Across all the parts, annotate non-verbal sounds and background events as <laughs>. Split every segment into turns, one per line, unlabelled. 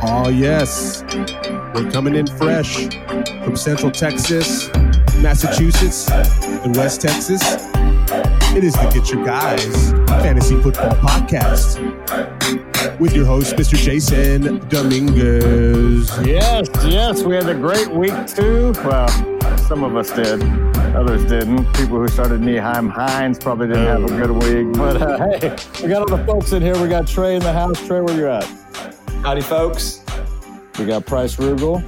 Oh, yes. We're coming in fresh from Central Texas, Massachusetts, and West Texas. It is the Get Your Guys Fantasy Football Podcast with your host, Mr. Jason Dominguez.
Yes, yes, we had a great week too. Well, some of us did, others didn't. People who started Nyheim Hines probably didn't have a good week. But uh, <laughs> hey, we got all the folks in here. We got Trey in the house. Trey, where you at?
Howdy, folks.
We got Price Rugel,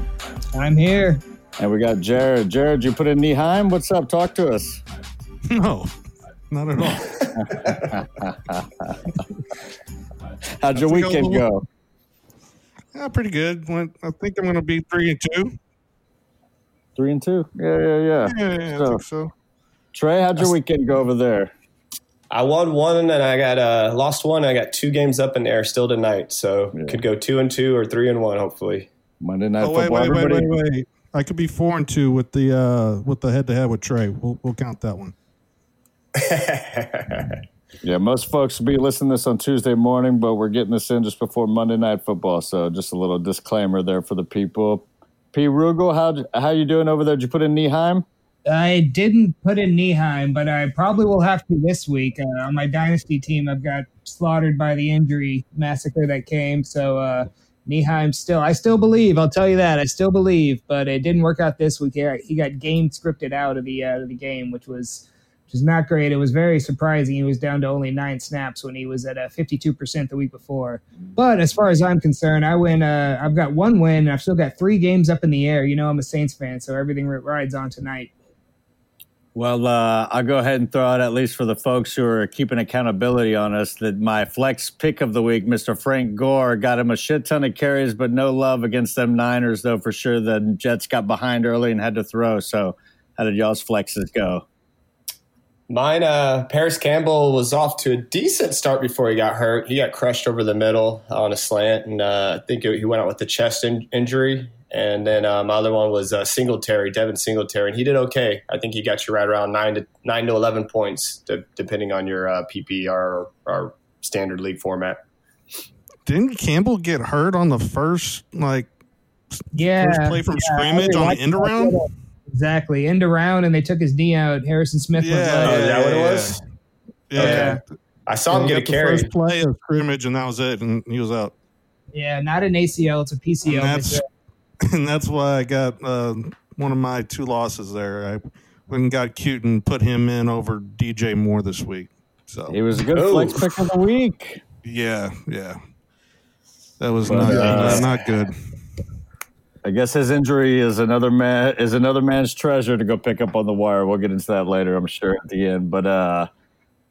I'm here.
and we got Jared. Jared, you put in Nyheim. What's up? Talk to us. <laughs>
No, not at all. <laughs>
How'd your
Let's go.
weekend go?
yeah, pretty good. Went, I think I'm going to be three and two.
Three and two. Yeah, yeah, yeah.
Yeah, yeah, I
So-
think so.
Trey, how'd your weekend go over there?
I won one and I got uh, lost one. I got two games up in the air still tonight, so
Yeah.
could go two and two or three and one, hopefully.
Monday night
Oh wait,
football.
wait, wait,
Everybody,
wait, wait. I could be four and two with the uh with the head to head with Trey. We'll we'll count that one. <laughs>
Yeah, most folks will be listening to this on Tuesday morning, but we're getting this in just before Monday Night Football. So just a little disclaimer there for the people. P. Rugel, how how you doing over there? Did you put in Nyheim?
I didn't put in Nyheim, but I probably will have to this week. Uh, on my dynasty team, I've got slaughtered by the injury massacre that came. So uh, Nyheim still, I still believe. I'll tell you that I still believe, but it didn't work out this week. He- He got game scripted out of the out of the game, which was which is not great. It was very surprising. He was down to only nine snaps when he was at a fifty-two percent the week before. But as far as I'm concerned, I win. Uh, I've got one win. And I've still got three games up in the air. You know, I'm a Saints fan, so everything ri- rides on tonight.
Well, uh, I'll go ahead and throw out at least for the folks who are keeping accountability on us that my flex pick of the week, Mr. Frank Gore, got him a shit ton of carries, but no love against them Niners, though for sure the Jets got behind early and had to throw. So how did y'all's flexes go?
Mine, uh, Parris Campbell was off to a decent start before he got hurt. He got crushed over the middle on a slant, and uh, I think he went out with a chest in- injury. And then uh, my other one was uh, Singletary, Devin Singletary, and he did okay. I think he got you right around nine to nine to eleven points, de- depending on your uh, PPR or, or standard league format.
Didn't Campbell get hurt on the first like
Yeah,
first play from
yeah,
scrimmage
I
on the end around?
That. Exactly, end around, and they took his knee out. Harrison Smith was
Yeah.
Oh, is that what it was?
Yeah.
Okay. I saw him get a
got
carry.
First play of scrimmage, and that was it, and he was out.
Yeah, not an ACL, it's a PCL.
And that's <laughs> and that's why I got uh, one of my two losses there. I went and got cute and put him in over DJ Moore this week. So
He was a good
Oh.
flex pick of the week.
yeah, yeah, that was
But,
not,
uh,
not good.
I guess his injury is another man is another man's treasure to go pick up on the wire. We'll get into that later, I'm sure, at the end. But uh,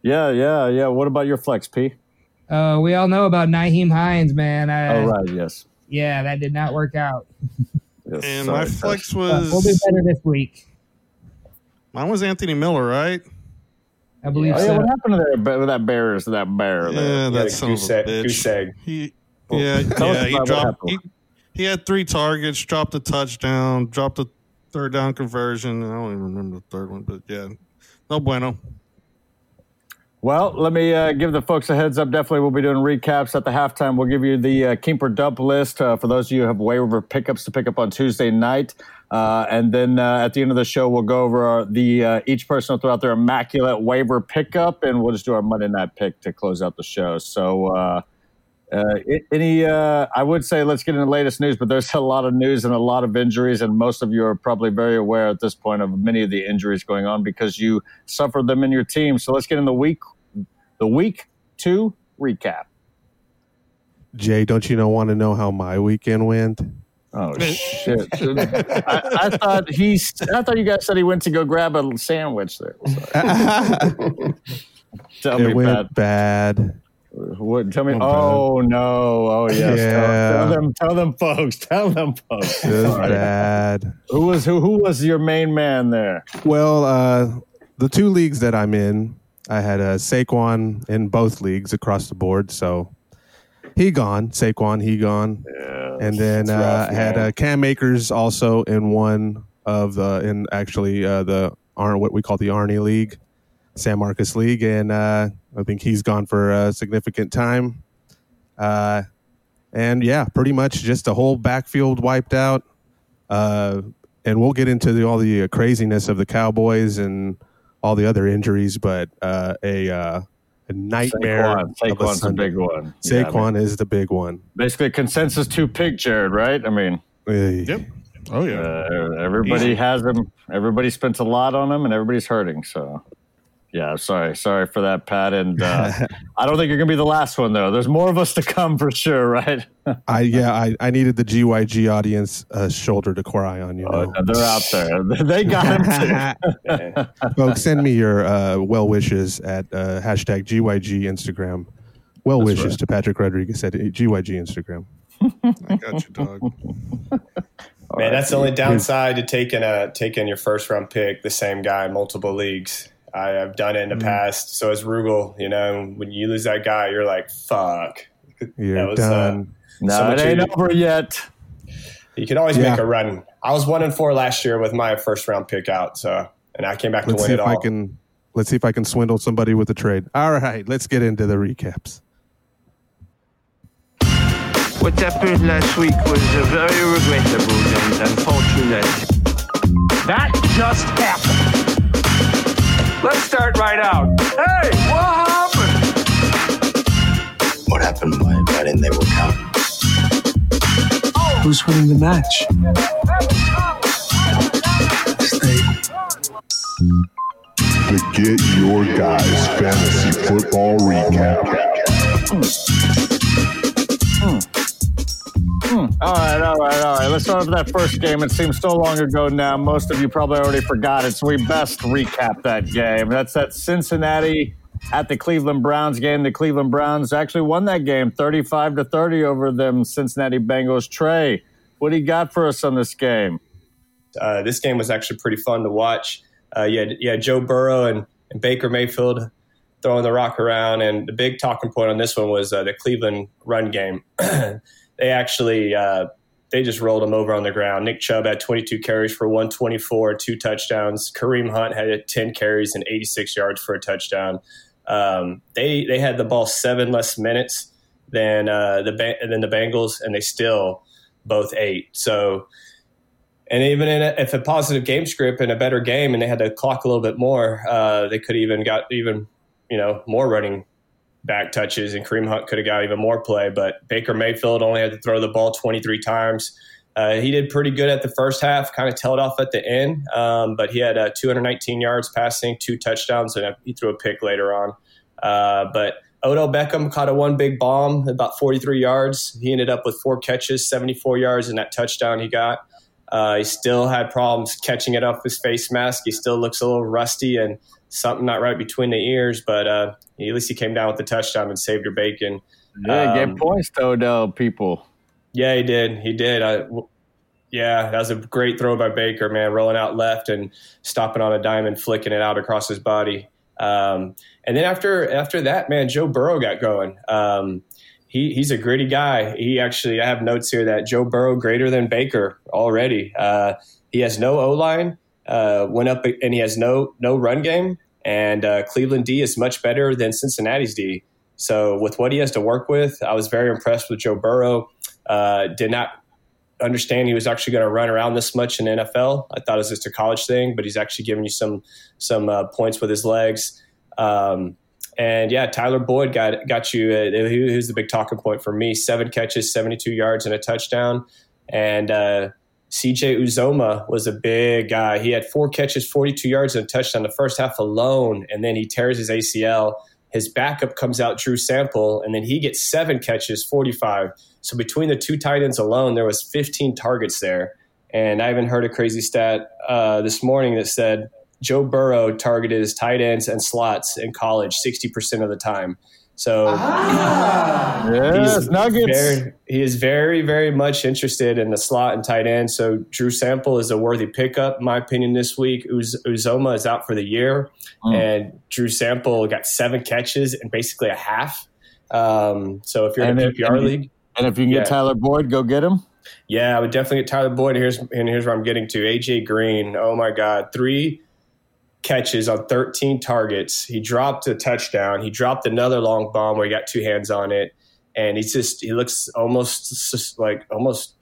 yeah, yeah, yeah. What about your flex, P?
Uh, we all know about Nyheim Hines, man. I,
oh, right, yes.
Yeah, that did not work out. <laughs>
yes
And
sorry,
my
Josh.
flex
But
was <laughs>
we'll do better this week.
mine was Anthony Miller, right?
I believe
Oh yeah, what happened to that? That bear is that bear. there?
Yeah,
He had
that
a
son of
goose
a
egg-
bitch.
goose egg.
He,
Well,
yeah, yeah, he dropped. He,
happened.
He had three targets, dropped a touchdown, dropped a third down conversion. I don't even remember the third one, but yeah, no bueno.
Well, let me uh, give the folks a heads up. Definitely, we'll be doing recaps at the halftime. We'll give you the uh, Keeper dump list uh, for those of you who have waiver pickups to pick up on Tuesday night. Uh, and then uh, at the end of the show, we'll go over our, the uh, each person will throw out their immaculate waiver pickup, and we'll just do our Monday night pick to close out the show. So, uh, any, uh, I would say let's get into the latest news, but there's <laughs> a lot of news and a lot of injuries, and most of you are probably very aware at this point of many of the injuries going on because you suffered them in your team. So let's get in the week, the week two recap.
Jay, don't you know want to know how my weekend went?
Oh shit! <laughs> I, I thought he, I thought you guys said he went to go grab a sandwich there. <laughs> Tell me
it went
bad.
bad.
What? Tell me.
Oh,
Oh no! Oh yes. Tell-
Yeah.
Tell, them. Tell them, folks. <laughs> Tell them, folks.
It was
Sorry.
bad.
Who was who? Who was your main man there?
Well, uh, the two leagues that I'm in, I had uh, Saquon in both leagues across the board, so he gone. Saquon, he gone. Yeah, and then
it's
uh,
rough,
I had
man.
uh, Cam Akers also in one of the in actually uh, the Ar- what we call the Arnie League, San Marcos League, and uh, I think he's gone for a significant time. Uh, and yeah, pretty much just a whole backfield wiped out. Uh, and we'll get into the, all the uh, craziness of the Cowboys and all the other injuries, but uh, a uh, a nightmare.
Saquon,
of a
Saquon's a big one.
Saquon
mean,
is the big one.
basically, consensus two pick Jared, right? I mean,
Hey.
Yep. Oh yeah.
uh, everybody has him. Everybody spent a lot on him, and everybody's hurting. So, yeah, sorry, sorry for that, Pat. And uh, <laughs> I don't think you're gonna be the last one, though. There's more of us to come for sure, right? <laughs>
I yeah, I, I needed the GYG audience uh, shoulder to cry on. You know,
Uh, they're out there. <laughs> They got him too.
folks, send me your uh, well wishes at uh, hashtag GYG Instagram. Well wishes to Patrick Rodriguez at GYG Instagram.
I got you, dog.
Man, that's the only downside to taking a taking your first round pick, the same guy multiple leagues. I have done it in the
Mm-hmm.
past. So as Rugel, you know, when you lose that guy, you're like, fuck.
You're
That was, uh,
done.
No,
So
it ain't
easier.
over yet.
You can always
Yeah.
make a run. I was one and four last year with my first round pick out, so and I came back
let's
to
see
win
if
it
I can. Let's see if I can swindle somebody with a trade. All right, let's get into the recaps.
What happened last week was uh, very regrettable and unfortunate. That just happened. Let's start right out. Hey, what happened?
What happened? Why, why didn't they work out?
Who's winning the match?
The Get Your Guys Fantasy Football Recap. Hmm. Hmm.
All right, all right, all right. Let's start with that first game. It seems so long ago now. Most of you probably already forgot it, so we best recap that game. That's that Cincinnati at the Cleveland Browns game. The Cleveland Browns actually won that game 35 to 30 over them Cincinnati Bengals. Trey, what do you got for us on this game?
uh, this game was actually pretty fun to watch. Uh, you, had, you had Joe Burrow and, and Baker Mayfield throwing the rock around, and the big talking point on this one was uh, the Cleveland run game. <clears throat> they actually uh, they just rolled them over on the ground. Nick Chubb had 22 carries for 124, two touchdowns. Kareem Hunt had 10 carries and 86 yards for a touchdown. Um, they they had the ball seven less minutes than uh, the than the Bengals, and they still both ate. So and even a, if a positive game script and a better game, and they had to clock a little bit more, uh, they could even got even you know more running back touches, and Kareem Hunt could have got even more play. But Baker Mayfield only had to throw the ball 23 times. Uh, he did pretty good at the first half, kind of tailed off at the end, um, but he had uh, 219 yards passing, two touchdowns, and he threw a pick later on. Uh, but Odell Beckham caught a one big bomb, about 43 yards. He ended up with four catches, 74 yards, and that touchdown he got. Uh, he still had problems catching it off his face mask. He still looks a little rusty and something not right between the ears, but uh, at least he came down with the touchdown and saved your bacon.
Yeah,
Um,
get points to Odell, people.
Yeah, he did. He did. I, yeah, that was a great throw by Baker, man, rolling out left and stopping on a dime and flicking it out across his body. Um, and then after after that, man, Joe Burrow got going. Um, he, he's a gritty guy. He actually, I have notes here that Joe Burrow greater than Baker already. Uh, he has no O line, uh, went up and he has no no run game. And uh, Cleveland D is much better than Cincinnati's D. So with what he has to work with, I was very impressed with Joe Burrow. Uh, did not understand he was actually going to run around this much in NFL. I thought it was just a college thing, but he's actually giving you some some uh, points with his legs. Um, and yeah, Tyler Boyd got got you. Uh, was the big talking point for me. Seven catches, seventy two yards, and a touchdown. And uh, CJ Uzomah was a big guy. He had four catches, forty two yards, and a touchdown the first half alone. And then he tears his ACL. His backup comes out, Drew Sample, and then he gets seven catches, forty five. So between the two tight ends alone, there was 15 targets there. And I even heard a crazy stat uh, this morning that said Joe Burrow targeted his tight ends and slots in college 60% of the time. So
Yes, Nuggets.
Very, he is very, very much interested in the slot and tight end. So Drew Sample is a worthy pickup, in my opinion, this week. Uz- Uzomah is out for the year,
Hmm.
and Drew Sample got seven catches and basically a half. Um, so if you're in
And
a PPR
and-
league,
And if you can get
Yeah.
Tyler Boyd, go get him.
yeah, I would definitely get Tyler Boyd. Here's and here's where I'm getting to. AJ Green. Oh my God, three catches on 13 targets. He dropped a touchdown. He dropped another long bomb where he got two hands on it, and he's just he looks almost just like almost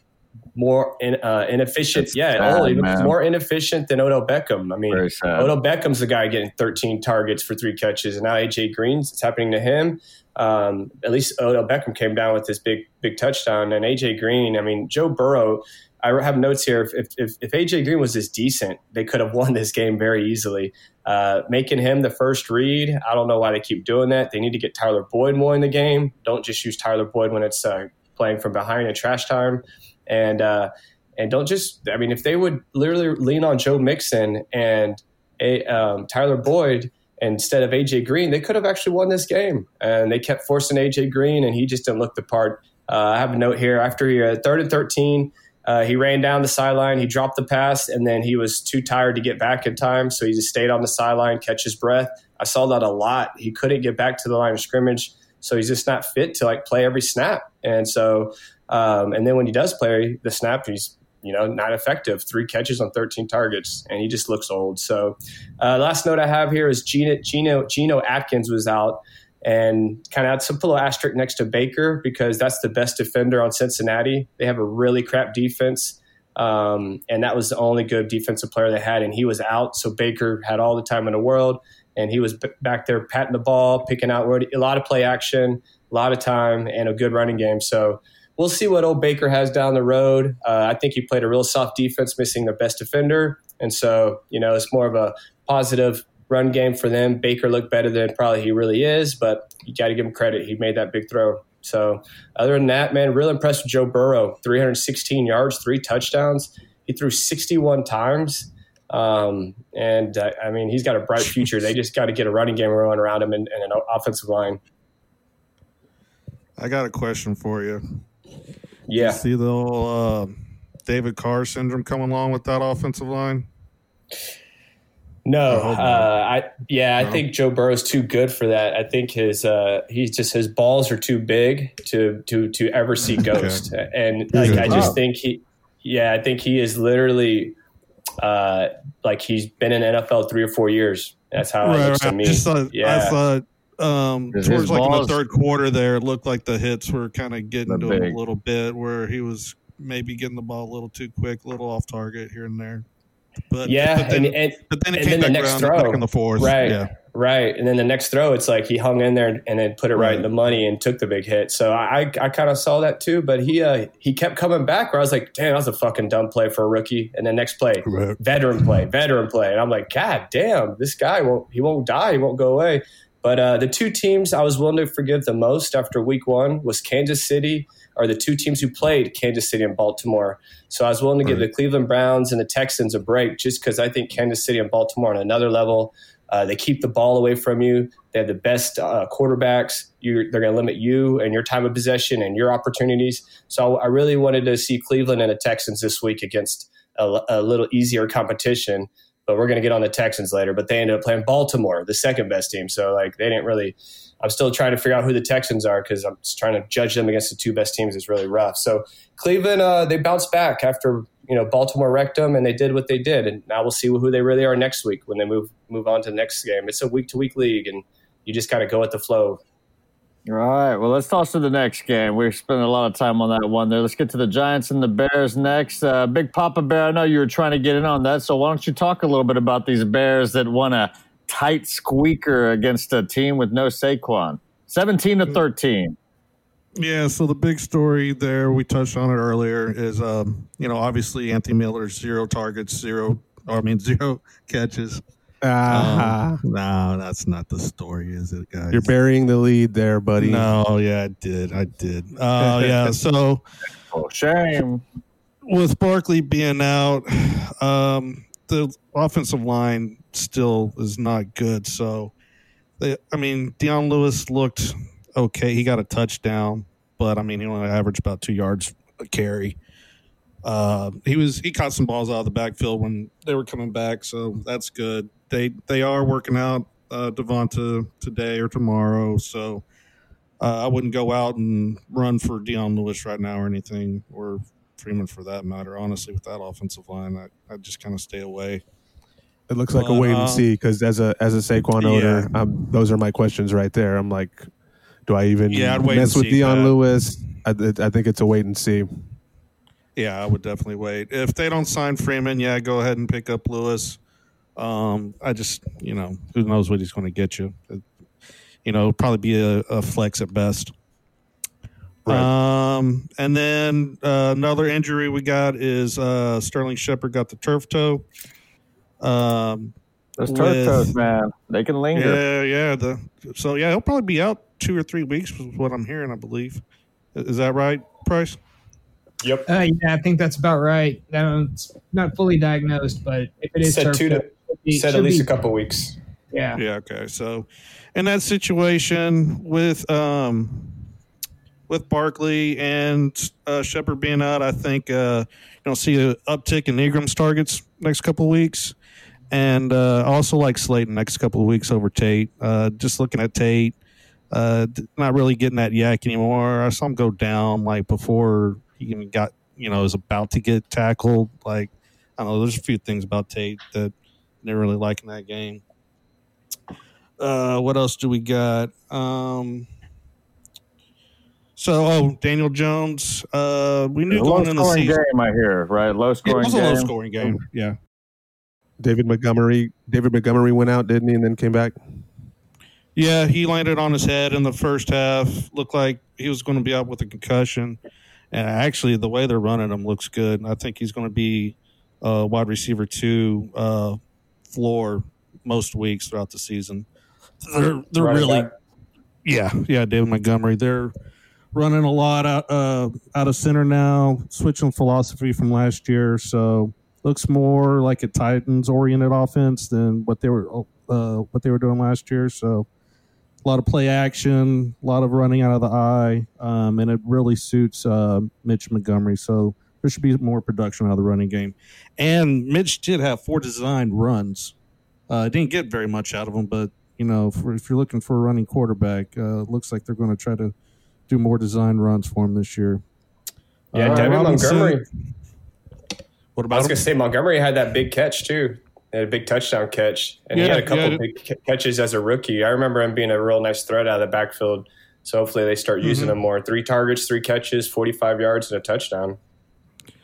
more in, uh, inefficient.
It's
yeah,
sad,
he looks
man.
more inefficient than Odell Beckham. I mean. Odell Beckham's the guy getting 13 targets for three catches, and now AJ Green's it's happening to him. Um, at least Odell Beckham came down with this big big touchdown, and AJ Green. I mean, Joe Burrow. I have notes here. If, if, if AJ Green was this decent, they could have <laughs> won this game very easily. Uh, making him the first read, I don't know why they keep doing that. They need to get Tyler Boyd more in the game. Don't just use Tyler Boyd when it's uh, playing from behind in trash time, and uh, and don't just. I mean, if they would literally lean on Joe Mixon and a, um, Tyler Boyd instead of AJ Green, they could have actually won this game. And they kept forcing AJ Green, and he just didn't look the part. Uh, I have a note here. After he uh, third and thirteen, uh, he ran down the sideline. He dropped the pass, and then he was too tired to get back in time, so he just stayed on the sideline, catch his breath. I saw that a lot. He couldn't get back to the line of scrimmage, so he's just not fit to like play every snap. And so, um, and then when he does play the snap, he's you know not effective. Three catches on 13 targets, and he just looks old. So, uh, last note I have here is Geno Geno Geno Atkins was out and kind of put a little asterisk next to Baker because that's the best defender on Cincinnati. They have a really crap defense, um, and that was the only good defensive player they had, and he was out. So Baker had all the time in the world, and he was b- back there patting the ball, picking out a lot of play action, a lot of time, and a good running game. So we'll see what old Baker has down the road. Uh, I think he played a real soft defense, missing their best defender, and so you know it's more of a positive run game for them. Baker looked better than probably he really is, but you got to give him credit. He made that big throw. So other than that, man, real impressed with Joe Burrow. 316 yards, three touchdowns. He threw 61 times. Um, and uh, I mean, he's got a bright future. They just got to get a running game rolling around him and, and an offensive line.
I got a question for you.
Yeah.
See the old uh, David Carr syndrome coming along with that offensive line?
No,
I
uh. I yeah, I think Joe Burrow's too good for that. I think his uh, he's just his balls are too big to to to ever see ghost. And like I just think he, yeah, I think he is literally uh, like he's been in NFL three or four years. That's how it looks to me.
Just thought, I
yeah,
thought um,
His-
towards
his
like in the third quarter there, it looked like the hits were kind of getting
They're
to him a little bit, where he was maybe getting the ball a little too quick, a little off target here and there. But
yeah,
but then,
and, and
but then it
and
came
then the
back
next throw,
back in the fourth.
right,
Yeah.
right, and then the next throw, it's like he hung in there and then put it right, in the money and took the big hit. So I, I, kind of saw that too, but he, uh, he kept coming back. Where I was like, damn, that was a fucking dumb play for a rookie. And then next play,
Correct.
veteran play, veteran play, and I'm like, God damn, this guy won't, he won't die, he won't go away. But uh, the two teams I was willing to forgive the most after week one was Kansas City, or the two teams who played Kansas City and Baltimore. So I was willing to give the Cleveland Browns and the Texans a break just because I think Kansas City and Baltimore on another level. Uh, they keep the ball away from you. They have the best uh, quarterbacks. You're, they're going to limit you and your time of possession and your opportunities. So I really wanted to see Cleveland and the Texans this week against a, a little easier competition. But we're going to get on the Texans later. But they ended up playing Baltimore, the second best team. So like they didn't really. I'm still trying to figure out who the Texans are because I'm just trying to judge them against the two best teams is really rough. So Cleveland, uh, they bounced back after you know Baltimore wrecked them, and they did what they did. And now we'll see who they really are next week when they move move on to the next game. It's a week to week league, and you just kind of go with the flow.
All right. Well, let's toss to the next game. We're spending a lot of time on that one there. Let's get to the Giants and the Bears next. Uh, Big Papa Bear, I know you were trying to get in on that. So why don't you talk a little bit about these Bears that want a tight squeaker against a team with no Saquon? 17 to 13.
Yeah, so the big story there, we touched on it earlier, is um, you know, obviously Anthony Miller, zero targets, zero I mean <laughs> zero catches.
Ah,
Um, no, that's not the story, is it, guys?
you're burying the lead there, buddy.
No, yeah, I did. I did. Uh, <laughs> yeah, so
Oh, shame.
with Barkley being out, <sighs> um, the offensive line still is not good. So, they, I mean, Dion Lewis looked okay. He got a touchdown, but I mean, he only averaged about two yards a carry. Uh, he was he caught some balls out of the backfield when they were coming back, so that's good. They they are working out uh, Devonta today or tomorrow, so uh, I wouldn't go out and run for Dion Lewis right now or anything, or Freeman for that matter. Honestly, with that offensive line, I I just kind of stay away.
It looks like a wait and
uh,
see because as a as a Saquon owner, um, those are my questions right there. I'm like, do I even
Yeah,
mess with Dion
that.
Lewis? I, I think it's a wait and see.
Yeah, I would definitely wait. If they don't sign Freeman, yeah, go ahead and pick up Lewis. Um, I just, you know, who knows what he's going to get you. It- you know, probably be a, a flex at best. Um, and then uh, another injury we got is uh, Sterling Shepard got the turf toe. Um,
Those turf
with-
toes, man, they can linger.
Yeah, yeah. The so yeah, he'll probably be out two or three weeks, is what I'm hearing. I believe. Is that right, Price?
Yep.
Uh, yeah, I think that's about right. It's not fully diagnosed, but if it is
Said
turf
two to-
toe, it should be-
Said at least
be-
a couple weeks.
Yeah.
Yeah. Okay. So, in that situation with um with Barkley and uh, Shepard being out, I think uh, you'll see an uptick in Ingram's targets next couple of weeks, and uh, also like Slayton next couple of weeks over Tate. Uh, just looking at Tate, uh, not really getting that YAC anymore. I saw him go down like before he even got you know is about to get tackled. Like I don't know. There's a few things about Tate that didn't really like in that game. Uh, what else do we got? Um, so, oh, Daniel Jones. Uh, we knew going in the
scoring
season.
game, I hear, right? Low scoring.
It was a
game.
low scoring game. Yeah.
David Montgomery. David Montgomery went out, didn't he, and then came back.
Yeah, he landed on his head in the first half. Looked like he was going to be out with a concussion. And actually, the way they're running him looks good. And I think he's going to be uh, wide receiver two uh, floor most weeks throughout the season. They're they're
Running
really
back.
yeah yeah David Montgomery. They're running a lot out uh, out of center now, switching philosophy from last year. So looks more like a Titans oriented offense than what they were uh, what they were doing last year. So a lot of play action, a lot of running out of the eye, um, and it really suits uh, Mitch Montgomery. So there should be more production out of the running game. And Mitch did have four designed runs. Uh, didn't get very much out of them, but you know, for, if you're looking for a running quarterback, uh, it looks like they're going to try to do more design runs for him this year.
Yeah,
Uh,
David
Robinson-
Montgomery.
What
I was going to say Montgomery had that big catch too. He had a big touchdown catch, and he had a couple
yeah.
big catches as a rookie. I remember him being a real nice threat out of the backfield. So hopefully they start using
Mhm.
him more. Three targets, three catches, forty-five yards, and a touchdown.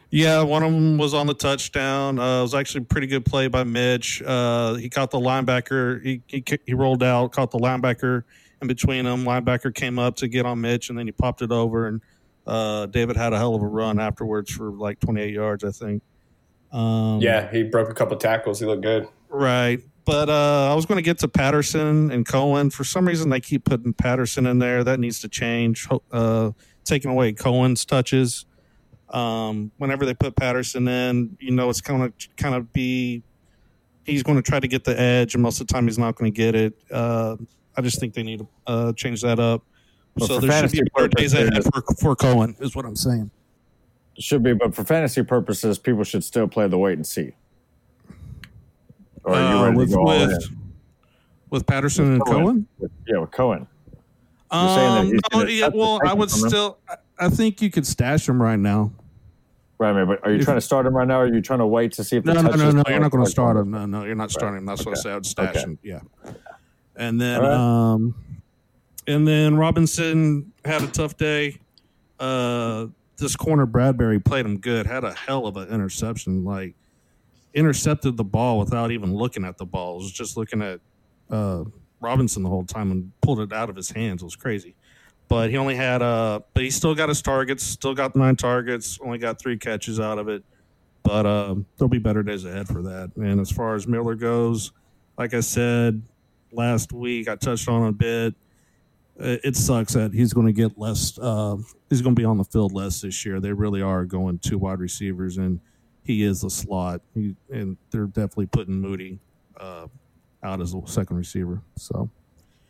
Yeah, one of them was on the touchdown. Uh, it was actually a pretty good play by Mitch. Uh, he caught the linebacker. He, he he rolled out, caught the linebacker in between them. Linebacker came up to get on Mitch, and then he popped it over. And uh, David had a hell of a run afterwards for like 28 yards, I think. Um,
Yeah, he broke a couple tackles. He looked good.
Right. But uh, I was going to get to Patterson and Cohen. For some reason, they keep putting Patterson in there. That needs to change. Uh, taking away Cohen's touches. Um, whenever they put Patterson in, you know, it's kind of kind of be. He's going to try to get the edge, and most of the time, he's not going to get it. Uh, I just think they need to uh, change that up.
But
so there should be
fantasy
better days ahead for, for Cohen, is what I'm saying.
Should be, but for fantasy purposes, people should still play the wait and see. Or are you
Uh,
ready
with
to go all in?
with, with Patterson and Cohen?
With- yeah, with Cohen. You're saying that
Um, no, yeah, well, I would
him?
still. I- think you could stash him right now.
Right, man, but are you
If-
trying to start him right now, or are you trying to wait to see if the
No, no, no, no. You're not going to start him. No, no, you're not starting him. That's what I
Okay.
said. I would stash
Okay.
him. Yeah. And then,
right.
um, and then Robinson had a tough day. Uh, this corner Bradberry played him good. Had a hell of an interception. Like intercepted the ball without even looking at the ball. Was just looking at uh, Robinson the whole time and pulled it out of his hands. It was crazy. But he only had uh, but he still got his targets. Still got nine targets. Only got three catches out of it. But um, there'll be better days ahead for that. And as far as Miller goes, like I said last week, I touched on a bit. It it sucks that he's going to get less. Uh, he's going to be on the field less this year. They really are going two wide receivers, and he is a slot. He, and they're definitely putting Mooney uh, out as a second receiver. So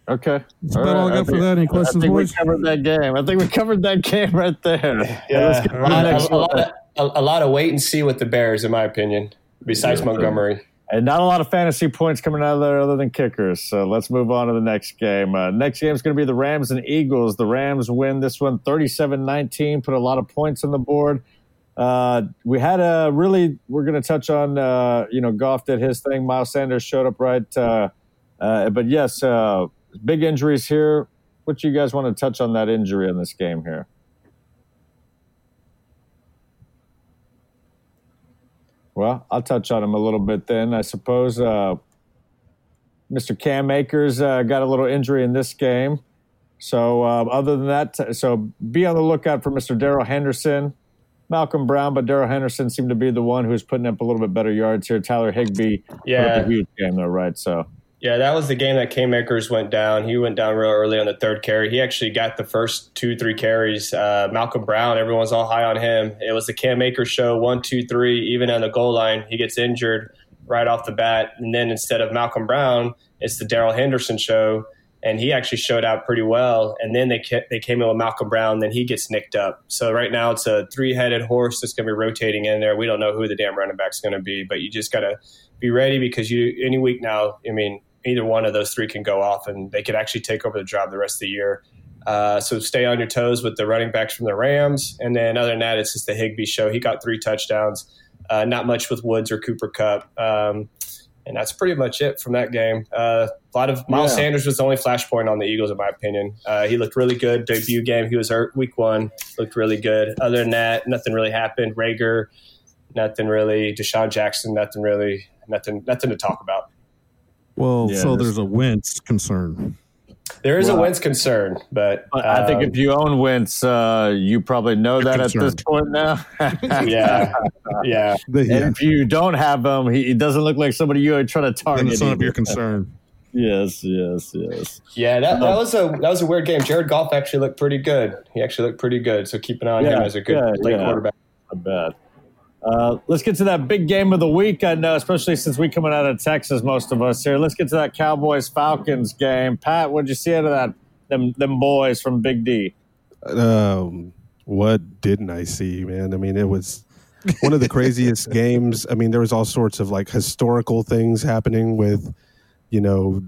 Okay.
That's about all I got for that. Any questions,
I think
boys?
we covered that game. I think we covered that game right there. let's
Yeah, a
the
lot,
next
a, lot of, a, a lot of wait and see with the Bears, in my opinion. Besides Montgomery,
And not a lot of fantasy points coming out of there other than kickers. So let's move on to the next game. Uh, next game is going to be the Rams and Eagles. The Rams win this one 37 19, put a lot of points on the board. Uh, we had a really, we're going to touch on, uh, you know, Goff did his thing. Miles Sanders showed up right. Uh, uh, but yes, uh, big injuries here. What you guys want to touch on that injury in this game here? Well, I'll touch on him a little bit then. I suppose uh, Mr. Cam Akers uh, got a little injury in this game. So, uh, other than that, so be on the lookout for Mr. Darrell Henderson, Malcolm Brown, but Darrell Henderson seemed to be the one who's putting up a little bit better yards here. Tyler up
Yeah.
a huge game, though, right? So,
yeah, that was the game that Cam Akers went down. He went down real early on the third carry. He actually got the first two, three carries. Uh, Malcolm Brown, everyone's all high on him. It was the Cam Akers show, one, two, three. Even on the goal line, he gets injured right off the bat. And then instead of Malcolm Brown, it's the Darrell Henderson show. And he actually showed out pretty well. And then they they came in with Malcolm Brown. Then he gets nicked up. So right now it's a three headed horse that's going to be rotating in there. We don't know who the damn running back's going to be, but you just got to be ready because you any week now. I mean, either one of those three can go off, and they could actually take over the job the rest of the year. Uh, so stay on your toes with the running backs from the Rams, and then other than that, it's just the Higbee show. He got three touchdowns. Uh, not much with Woods or Cooper Kupp. Um, and that's pretty much it from that game. Uh, a lot of Miles
Yeah.
Sanders was the only flashpoint on the Eagles, in my opinion. Uh, he looked really good. Debut game, he was hurt week one, looked really good. Other than that, nothing really happened. Reagor, nothing really. DeSean Jackson, nothing really, nothing, nothing to talk about.
Well,
Yeah,
so there's a Wentz concern.
There is
Well,
a Wentz concern, but
but I think
um,
if you own Wentz, uh, you probably know that at this point now. <laughs>
yeah, yeah,
The-
And if you don't have him, he, he doesn't look like somebody you would try to
And
target.
it's none of
either.
your concern. <laughs>
Yes, yes, yes.
yeah. That, that was a that was a weird game. Jared Goff actually looked pretty good. He actually looked pretty good. So keep an eye on him
Yeah,
as a good
yeah,
late
yeah.
quarterback.
Not bad. Uh, let's get to that big game of the week. I know, especially since we coming out of Texas, most of us here. Let's get to that Cowboys Falcons game. Pat, what'd you see out of that? Them them boys from Big D.
um, what didn't I see, man? I mean, it was one of the craziest <laughs> games. I mean, there was all sorts of like historical things happening with, you know,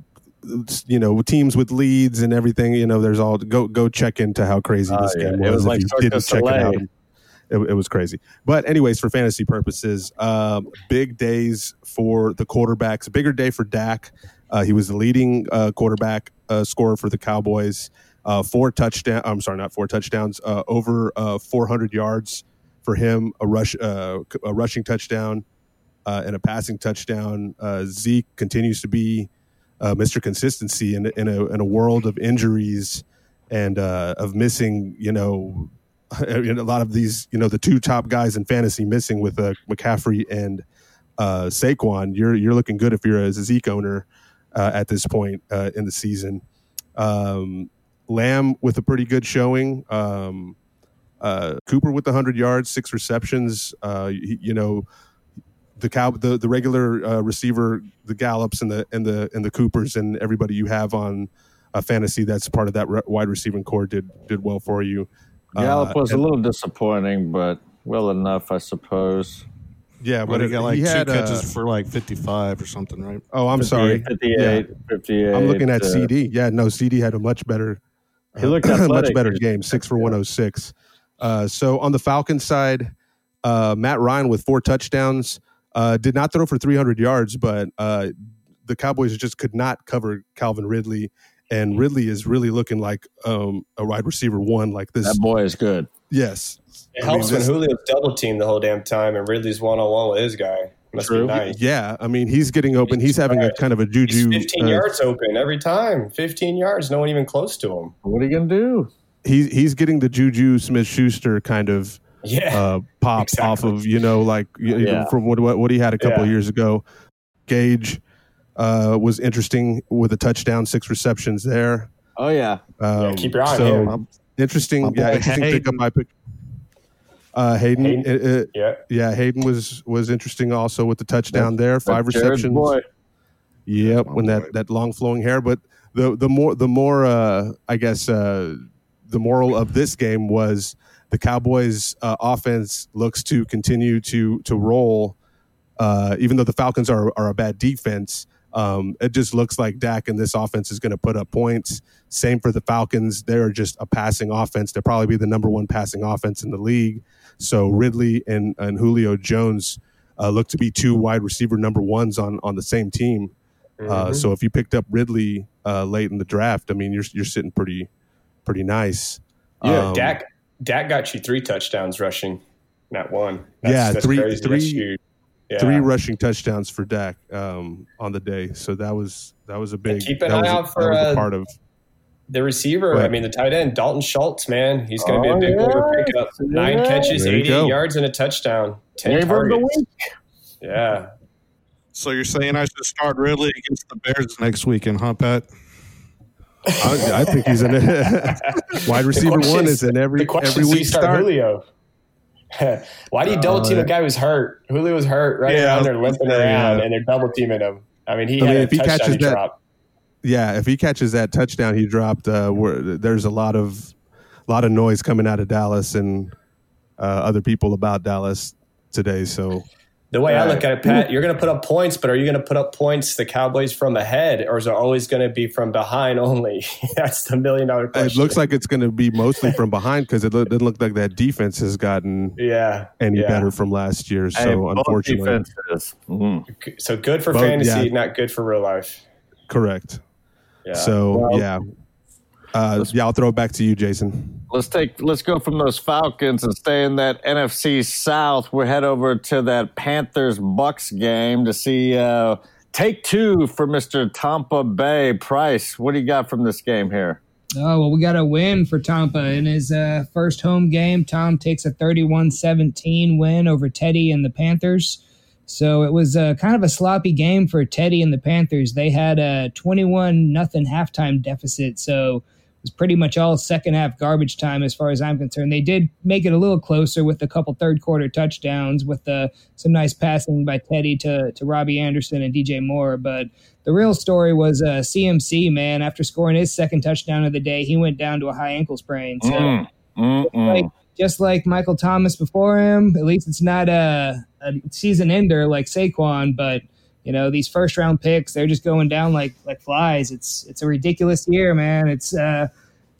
you know, teams with leads and everything. You know, there's all go go check into how crazy
Oh,
this
yeah.
game
It
was.
was
if
like
you didn't check it out. It, it was crazy. But anyways, for fantasy purposes, um, big days for the quarterbacks. Bigger day for Dak. Uh, he was the leading uh, quarterback uh, scorer for the Cowboys. Uh, four touchdown. I'm sorry, not four touchdowns. Uh, over uh, 400 yards for him. A rush, a rushing touchdown, and a passing touchdown. Zeke continues to be Mr. Consistency in, in a in a world of injuries and of missing. You know, <laughs> a lot of these. You know, the two top guys in fantasy missing with uh, McCaffrey and uh, Saquon. You're you're looking good if you're a Zeke owner uh, at this point uh, in the season. Um, Lamb with a pretty good showing. Um, uh, Cooper with hundred yards, six receptions. Uh, you, you know, the cow, the, the regular uh, receiver, the Gallups and the and the and the Coopers and everybody you have on a fantasy that's part of that re- wide receiving core did did well for you.
Gallup
Uh,
was a little disappointing, but well enough, I suppose.
yeah,
But
but
he got like
he
two
had, uh,
catches for like 55 or something, right?
oh, I'm sorry.
58, 58.
I'm looking at
uh,
CD. Yeah, no, CD had a much better,
He looked <clears throat>
much better game, six for 106. Uh, so on the Falcons side, uh, Matt Ryan with four touchdowns uh, did not throw for 300 yards, but uh, the Cowboys just could not cover Calvin Ridley, and Ridley is really looking like um, a wide receiver one like this.
That boy is good.
yes,
It
I mean,
helps when
this-
Julio's double teamed the whole damn time and Ridley's one on one with his guy. Must
True.
be nice.
yeah. I mean, he's getting open. He's having a kind of a
He's
juju.
15
uh,
yards open every time. 15 yards, no one even close to him.
What are you gonna do?
he's he's getting the Juju Smith Schuster kind of
Yeah.
uh, pop
Exactly.
off of you know like you know, from what, what what he had a couple of years ago. Gage uh, was interesting with a touchdown, six receptions there.
Oh yeah,
Um,
keep your eye on
so
him.
interesting, yeah,
boy
interesting
Hayden.
pickup by pick. Uh, Hayden,
Hayden?
uh, uh,
yeah.
yeah, Hayden was was interesting also with the touchdown there, five receptions.
Boy.
Yep, when
boy.
that that long flowing hair, but the the more the more uh, I guess uh, the moral of this game was the Cowboys' uh, offense looks to continue to to roll, uh, even though the Falcons are are a bad defense. Um, it just looks like Dak and this offense is going to put up points. Same for the Falcons; they're just a passing offense. They'll probably be the number one passing offense in the league. So Ridley and and Julio Jones uh, look to be two wide receiver number ones on on the same team. Uh, so if you picked up Ridley uh, late in the draft, I mean, you're you're sitting pretty pretty nice.
Yeah,
Um,
Dak Dak got you three touchdowns rushing, not one.
Yeah, three-
crazy.
three-
That's. Yeah.
three rushing touchdowns for Dak um, on the day. So that was that was a big.
keep an
that
eye
was
out for,
a
uh,
part of.
The receiver,
Right.
I mean, the tight end, Dalton Schultz, man, he's going to
Oh,
be a big
yeah.
yeah. pickup. Nine
Yeah.
catches,
There you
88 yards, and a touchdown. 10
Flavor of the week.
Yeah.
So you're saying I should start Ridley against the Bears next weekend, huh, Pat?
I, I think he's in it <laughs> wide receiver one
is-
is in every
the question
every
is, do you
week
start,
start.
Julio? <laughs> Why do you double team
Uh,
a guy who's hurt? Julio was hurt right
Yeah, was
there limping
say,
around,
yeah.
and they're double teaming him. I mean, he
I
had
mean,
a
if he
touchdown
catches
he
that-
dropped.
Yeah, if he catches that touchdown he dropped, uh, there's a lot of lot of noise coming out of Dallas and uh, other people about Dallas today. So
The way I look at it, Pat, you're going to put up points, but are you going to put up points the Cowboys from ahead, or is it always going to be from behind only? <laughs> That's the million dollar question.
it looks like it's going to be mostly from behind because it lo- doesn't look like that defense has gotten
yeah,
any
yeah.
better from last year. So
both
unfortunately,
defenses. Mhm.
So good for
Both-
fantasy,
yeah.
not good for real life.
correct.
Yeah.
So
Well-
yeah, uh, yeah, I'll throw it back to you, Jason.
Let's take let's go from those Falcons and stay in that NFC South. We'll head over to that Panthers Bucks game to see uh, take two for Mr. Tampa Bay Price. What do you got from this game here?
Oh, well, we got a win for Tampa in his uh, first home game. Tom takes a 31 17 win over Teddy and the Panthers. So it was uh, kind of a sloppy game for Teddy and the Panthers. They had a 21 nothing halftime deficit. So was pretty much all second half garbage time as far as I'm concerned. They did make it a little closer with a couple third quarter touchdowns with uh, some nice passing by Teddy to, to Robbie Anderson and DJ Moore. But the real story was uh, CMC, man. After scoring his second touchdown of the day, he went down to a high ankle sprain. So,
Mm, mm, mm.
like, just like Michael Thomas before him, at least it's not a, a season ender like Saquon, but you know these first round picks, they're just going down like like flies. It's it's a ridiculous year, man. It's uh,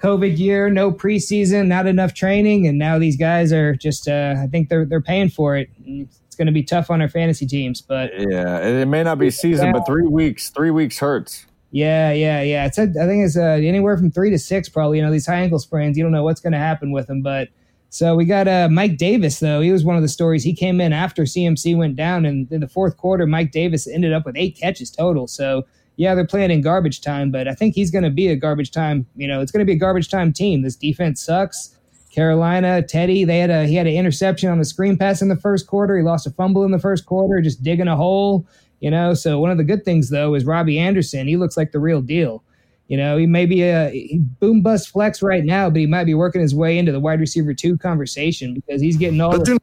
COVID year, no preseason, not enough training, and now these guys are just. Uh, I think they're they're paying for it. It's going to be tough on our fantasy teams, but
Yeah, it, it may not be season, but three weeks, three weeks hurts.
Yeah, yeah, yeah. It's a, I think it's uh, anywhere from three to six, probably. You know, these high ankle sprains, you don't know what's going to happen with them. But so we got uh, Mike Davis, though. He was one of the stories. He came in after CMC went down, and in the fourth quarter, Mike Davis ended up with eight catches total. So yeah, they're playing in garbage time, but I think he's going to be a garbage time. You know, it's going to be a garbage time team. This defense sucks. Carolina, Teddy, they had a he had an interception on the screen pass in the first quarter. He lost a fumble in the first quarter, just digging a hole. You know, so one of the good things though is Robbie Anderson. He looks like the real deal. You know, he may be a boom bust flex right now, but he might be working his way into the wide receiver two conversation because he's getting all
But
the
do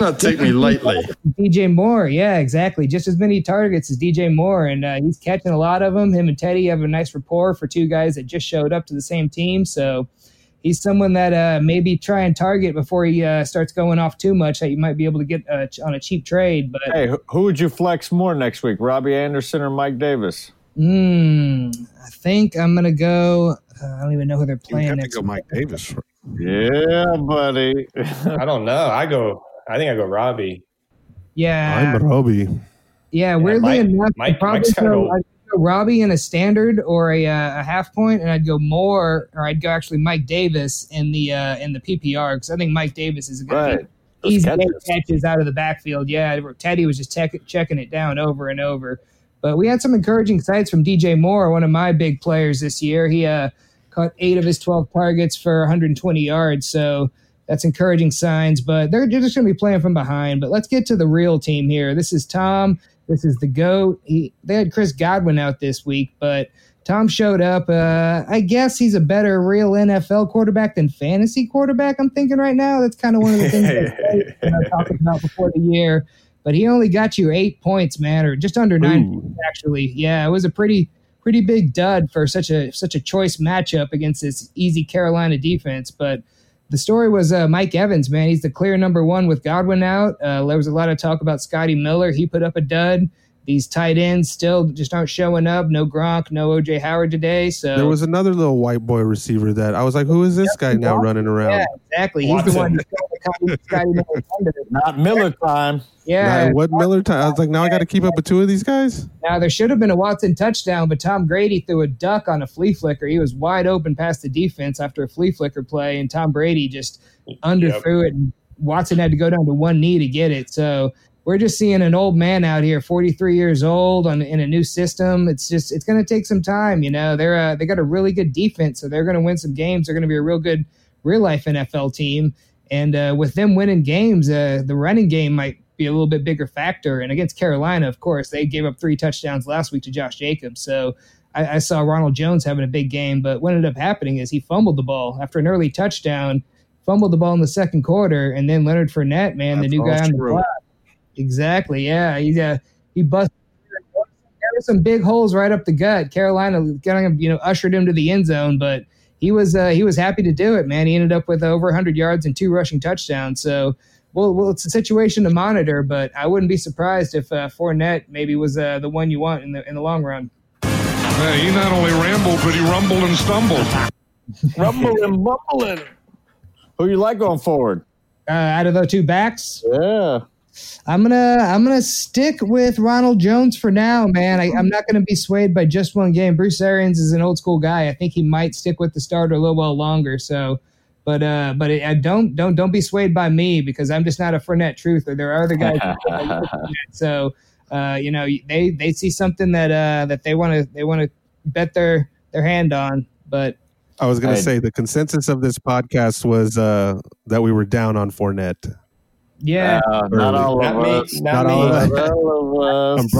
not take me <laughs> lightly.
DJ Moore. Yeah, exactly. Just as many targets as DJ Moore, and uh, he's catching a lot of them. Him and Teddy have a nice rapport for two guys that just showed up to the same team. So he's someone that uh, maybe try and target before he uh, starts going off too much that you might be able to get uh, on a cheap trade. But
Hey, who- who would you flex more next week, Robbie Anderson or Mike Davis?
Mm, I think I'm gonna go. Uh, I don't even know who they're playing.
You
playing
have to
next.
go
week.
Mike Davis.
Yeah, buddy.
I don't know. I go. I think I go Robbie.
Yeah,
I'm Robbie.
Yeah, weirdly
Mike-
enough,
Mike-
probably
Mike's kinda
go. I'd go Robbie in a standard or a, uh, a half point, and I'd go more, or I'd go actually Mike Davis in the uh, in the PPR because I think Mike Davis is going
right.
to
Those
easy
catches.
catches out of the backfield. Yeah, Teddy was just tech checking it down over and over. But we had some encouraging sights from DJ Moore, one of my big players this year. He uh, caught eight of his 12 targets for 120 yards. So that's encouraging signs, but they're, just going to be playing from behind. But let's get to the real team here. This is Tom. This is the GOAT. He, they had Chris Godwin out this week, but Tom showed up. Uh, I guess he's a better real NFL quarterback than fantasy quarterback, I'm thinking right now. That's kind of one of the things that <laughs> I was talking about before the year. But he only got you eight points, man, or just under nine points, actually. Yeah, it was a pretty pretty big dud for such a such a choice matchup against this easy Carolina defense. But the story was uh, Mike Evans, man. He's the clear number one with Godwin out. Uh, there was a lot of talk about Scotty Miller. He put up a dud. These tight ends still just aren't showing up. No Gronk, no OJ Howard today. So
There was another little white boy receiver that I was like, who is this guy now running around?
yeah, exactly. He's the one who's got Scotty Miller under it.
Not Miller time.
Yeah.
Now, what Miller time? I was like, now I got to keep up with two of these guys.
Now there should have been a Watson touchdown, but Tom Brady threw a duck on a flea flicker. He was wide open past the defense after a flea flicker play, and Tom Brady just underthrew it. And Watson had to go down to one knee to get it. So we're just seeing an old man out here, 43 years old, on in a new system. It's just it's going to take some time. You know, they're uh, they got a really good defense, so they're going to win some games. They're going to be a real good real life NFL team. And uh, with them winning games, uh, the running game might be a little bit bigger factor. And against Carolina, of course, they gave up three touchdowns last week to Josh Jacobs. So I, I saw Ronald Jones having a big game, but what ended up happening is he fumbled the ball after an early touchdown, fumbled the ball in the second quarter, and then Leonard Fournette, man,
That's
the new guy on the block. Exactly. Yeah. He uh, he busted. There were some big holes right up the gut. Carolina kind of you know ushered him to the end zone, but he was uh, he was happy to do it, man. He ended up with over 100 yards and two rushing touchdowns. So, well, well, it's a situation to monitor, but I wouldn't be surprised if uh, Fournette maybe was uh, the one you want in the in the long run.
Hey, he not only rambled, but he rumbled and stumbled. <laughs>
Rumbling, bumbling. Who you like going forward?
Uh, out of the two backs,
Yeah.
I'm gonna I'm gonna stick with Ronald Jones for now, man. I, I'm not gonna be swayed by just one game. Bruce Arians is an old school guy. I think he might stick with the starter a little while longer. So, but uh, but I don't don't don't be swayed by me because I'm just not a Fournette truther. There are other guys. <laughs> so, uh, you know, they they see something that uh that they want to they want to bet their their hand on, but
I was going to say the consensus of this podcast was uh, that we were down on Fournette.
Yeah.
Uh, not all
Not
of
me.
us.
Not,
Not all of us.
Not all of
I'm,
us.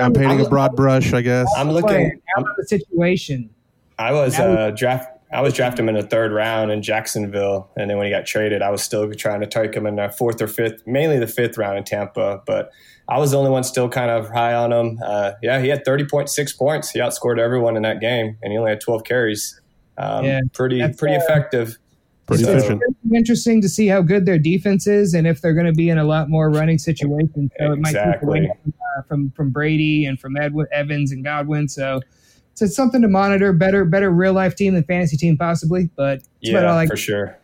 I'm, painting, I'm a broad brush, I guess.
I'm looking.
Now about the situation.
I was uh, draft. I was drafting him in the third round in Jacksonville, and then when he got traded, I was still trying to take him in the fourth or fifth, mainly the fifth round in Tampa. But I was the only one still kind of high on him. Uh, yeah, he had thirty point six points. He outscored everyone in that game, and he only had twelve carries. Um,
Yeah,
pretty pretty
uh,
effective.
Pretty
So-
efficient.
It's interesting to see how good their defense is and if they're going to be in a lot more running situations. So it might take away from, uh, from from Brady and from Edwin, Evans and Godwin. So, so it's something to monitor. Better better real life team than fantasy team possibly, but it's about all
Yeah,
I
for sure,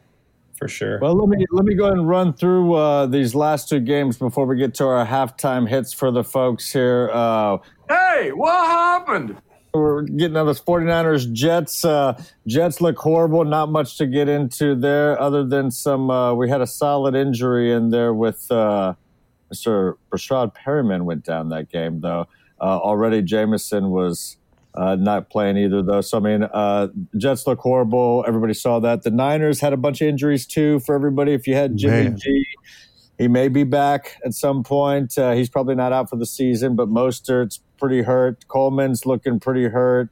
for sure.
Well, let me let me go ahead and run through uh, these last two games before we get to our halftime hits for the folks here. Uh,
Hey, what happened?
We're getting on this 49ers Jets. Uh, Jets look horrible. Not much to get into there, other than some. Uh, we had a solid injury in there with uh, Mr. Breshad Perriman went down that game though. Uh, already Jameson was uh, not playing either though. So I mean, uh, Jets look horrible. Everybody saw that. The Niners had a bunch of injuries too for everybody. If you had Jimmy
Man.
G. He may be back at some point. Uh, he's probably not out for the season, but Mostert's pretty hurt. Coleman's looking pretty hurt.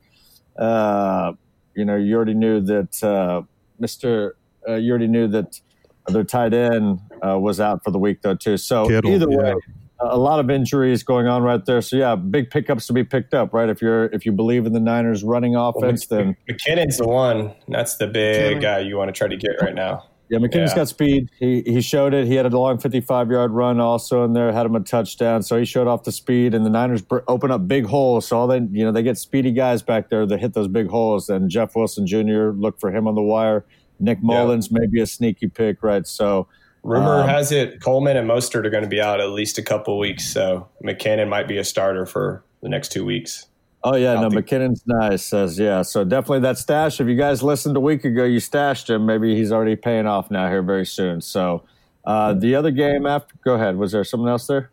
Uh, you know, you already knew that uh, Mr. Uh, you already knew that their tight end uh, was out for the week, though, too. So
Kittle,
either way,
yeah.
a lot of injuries going on right there. So yeah, big pickups to be picked up, right? If you're if you believe in the Niners running offense, then
McKinnon's the one. That's the big guy you want to try to get right now.
Yeah, McKinnon's
Yeah.
got speed. He he showed it. He had a long 55 yard run also in there, had him a touchdown. So he showed off the speed, and the Niners br- open up big holes. So all they you know they get speedy guys back there that hit those big holes. And Jeff Wilson Jr. look for him on the wire. Nick Mullens may be a sneaky pick, right? So
Rumor
Um,
has it Coleman and Mostert are going to be out at least a couple weeks, so McKinnon might be a starter for the next two weeks.
Oh yeah, no,
think-
McKinnon's nice. Says yeah. So definitely that stash. If you guys listened a week ago, you stashed him. Maybe he's already paying off now here very soon. So uh, the other game after, go ahead. Was there someone else there?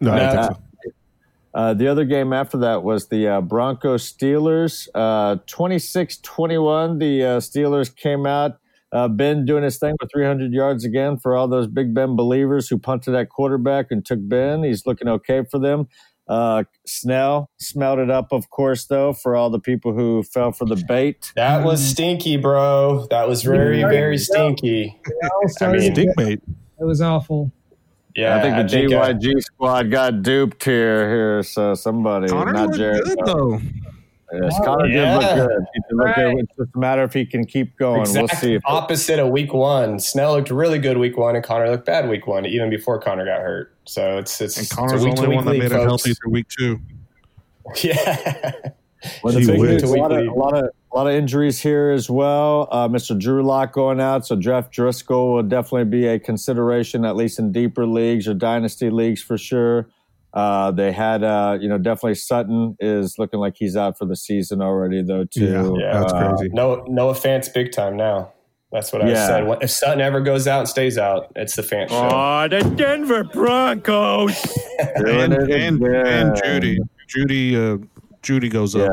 No, I don't think so.
Uh, the other game after that was the uh, Broncos Steelers. Uh, 26-21, the uh, Steelers came out. Uh, ben doing his thing with 300 yards again for all those Big Ben believers who punted at quarterback and took Ben. He's looking okay for them. Uh, Snell smelled it up, of course, though, for all the people who fell for the bait.
That was stinky, bro. That was very, very stinky. <laughs> I mean,
Stink bait.
It was awful.
yeah,
I think the
uh,
GYG squad got duped here. Here, so somebody,
Connor
not
looked
Jared.
good
though.
Though.
Yes, Connor
Yeah.
did look good. He did look good. It's just a matter if he can keep going.
Exact
We'll see.
Opposite of week one. Snell looked really good week one, and Connor looked bad week one, even before Connor got hurt. So it's it's
And
it's a
Connor's the only one that
league,
made it healthy through week two. <laughs>
Yeah,
Well, the big news, a, lot of, a lot of a lot of injuries here as well. Uh, Mr. Drew Lock going out, so Jeff Driskel will definitely be a consideration, at least in deeper leagues or dynasty leagues for sure. Uh, they had, uh, you know, definitely Sutton is looking like he's out for the season already, though. Too.
Yeah, that's
Uh,
crazy.
no no Fant's big time now. That's what I
Yeah.
said. If Sutton ever goes out and stays out, it's the Fant show.
Oh, the Denver Broncos. <laughs>
And, and, and. Jeudy. Jeudy uh, Jeudy goes up.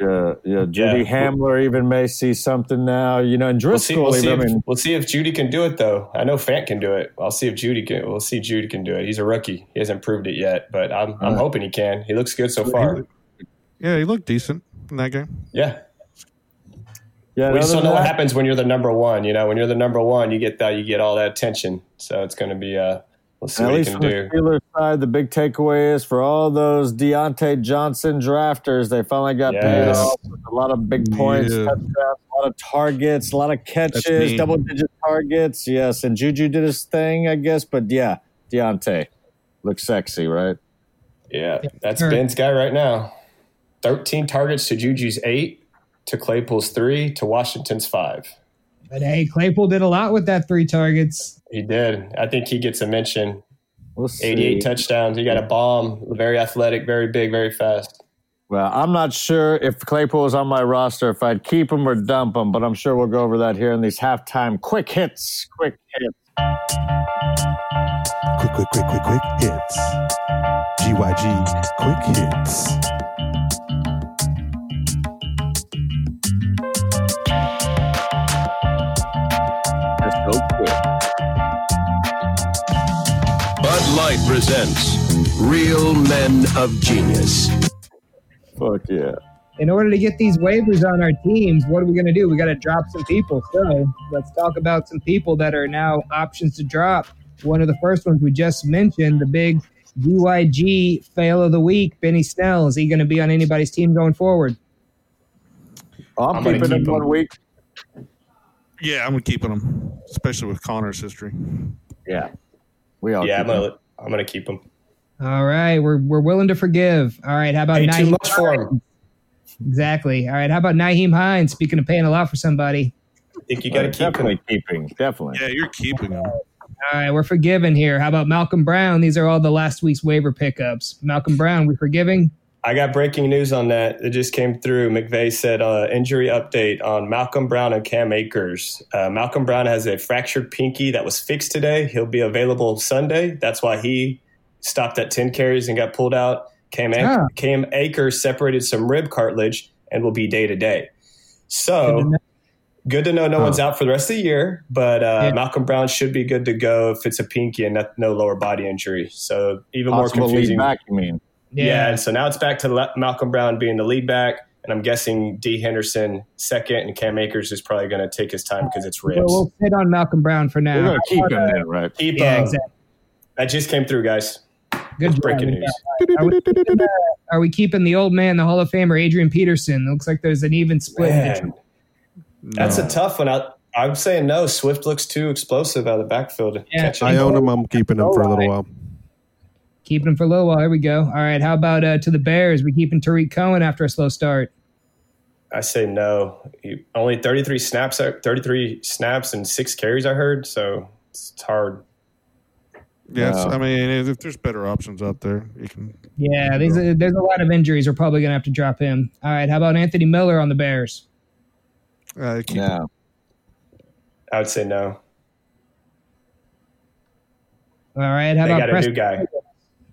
Yeah. Yeah, yeah. Jeudy
Yeah.
Hamler even may see something now. You know, and
We'll see. We'll see,
even. I
if,
mean,
we'll see if Jeudy can do it, though. I know Fant can do it. I'll see if Jeudy can. We'll see if Jeudy can do it. He's a rookie. He hasn't proved it yet, but I'm, I'm
Right.
hoping he can. He looks good so far.
Yeah, he looked decent in that game.
Yeah.
yeah,
We just don't know
than
what happens when you're the number one. You know, when you're the number one, you get that. You get all that attention. So it's going to be. Uh, we'll see
At
what he
least
can
from
do.
the Steelers side, the big takeaway is for all those Diontae Johnson drafters, they finally got paid off with a lot of big points,
Yeah.
touchdowns, a lot of targets, a lot of catches, double digit targets. Yes, and Juju did his thing, I guess, but yeah, Deontay looks sexy, right?
Yeah, that's
Sure.
Ben's guy right now. 13 targets to Juju's eight, to Claypool's three, to Washington's five.
But hey, Claypool did a lot with that three targets.
He did. I think he gets a mention.
We'll see.
88 touchdowns. He got a bomb. Very athletic, very big, very fast.
Well, I'm not sure if Claypool is on my roster, if I'd keep him or dump him, but I'm sure we'll go over that here in these halftime quick hits. Quick hits.
Quick, quick, quick, quick, quick hits. GYG quick hits.
Light presents Real Men of Genius.
Fuck yeah.
In order to get these waivers on our teams, what are we going to do? We got to drop some people. So let's talk about some people that are now options to drop. One of the first ones we just mentioned, the big UIG fail of the week, Benny Snell. Is he going to be on anybody's team going forward?
I'm,
I'm gonna
keeping him
keep
one
him.
week.
Yeah, I'm keeping him, especially with Connor's history.
Yeah. We all
yeah, I'm gonna I'm gonna keep him.
All right, we're we're willing to forgive. All right, how about
Pay too
Nyheim
much for him.
Exactly. All right, how about Nyheim Hines? Speaking of paying a lot for somebody.
I think you got to
Uh,
keep
definitely
him.
keeping. Definitely.
Yeah, you're keeping him.
All right, we're forgiving here. How about Malcolm Brown? These are all the last week's waiver pickups. Malcolm Brown, we forgiving?
I got breaking news on that. It just came through. McVay said uh, injury update on Malcolm Brown and Cam Akers. Uh, Malcolm Brown has a fractured pinky that was fixed today. He'll be available Sunday. That's why he stopped at 10 carries and got pulled out. Cam, Ak-
Ah.
Cam Akers separated some rib cartilage and will be day to day. So good to know no one's out for the rest of the year, but uh,
Yeah.
Malcolm Brown should be good to go if it's a pinky and no lower body injury. So even more
Possible lead
confusing.
back, you mean?
Yeah. and so now it's back to Le- Malcolm Brown being the lead back, and I'm guessing D Henderson second, and Cam Akers is probably going to take his time because it's
We'll,
ribs.
we'll sit on Malcolm Brown for now.
We're
now.
going to keep him there, right?
Keep
Yeah,
uh,
exactly.
That just came through, guys.
Good job.
Breaking news.
Are we, keeping, uh, are we keeping the old man, the Hall of Famer, Adrian Peterson? It looks like there's an even split.
Man, that's a tough one. I, I'm saying no. Swift looks too explosive out of the backfield. to
Yeah.
catch.
I own him. I'm keeping him for a little while.
Keeping him for a little while. Here we go. All right. How about uh, to the Bears? We keeping Tarik Cohen after a slow start.
I say no. He, only 33 snaps, 33 snaps and six carries. I heard, so it's hard.
Yes,
No.
I mean, if there's better options out there, you can.
Yeah, there's a, there's a lot of injuries. We're probably going to have to drop him. All right. How about Anthony Miller on the Bears?
Uh, keep
Yeah.
I would say no.
All right. How
They
about
got a
Preston?
new guy.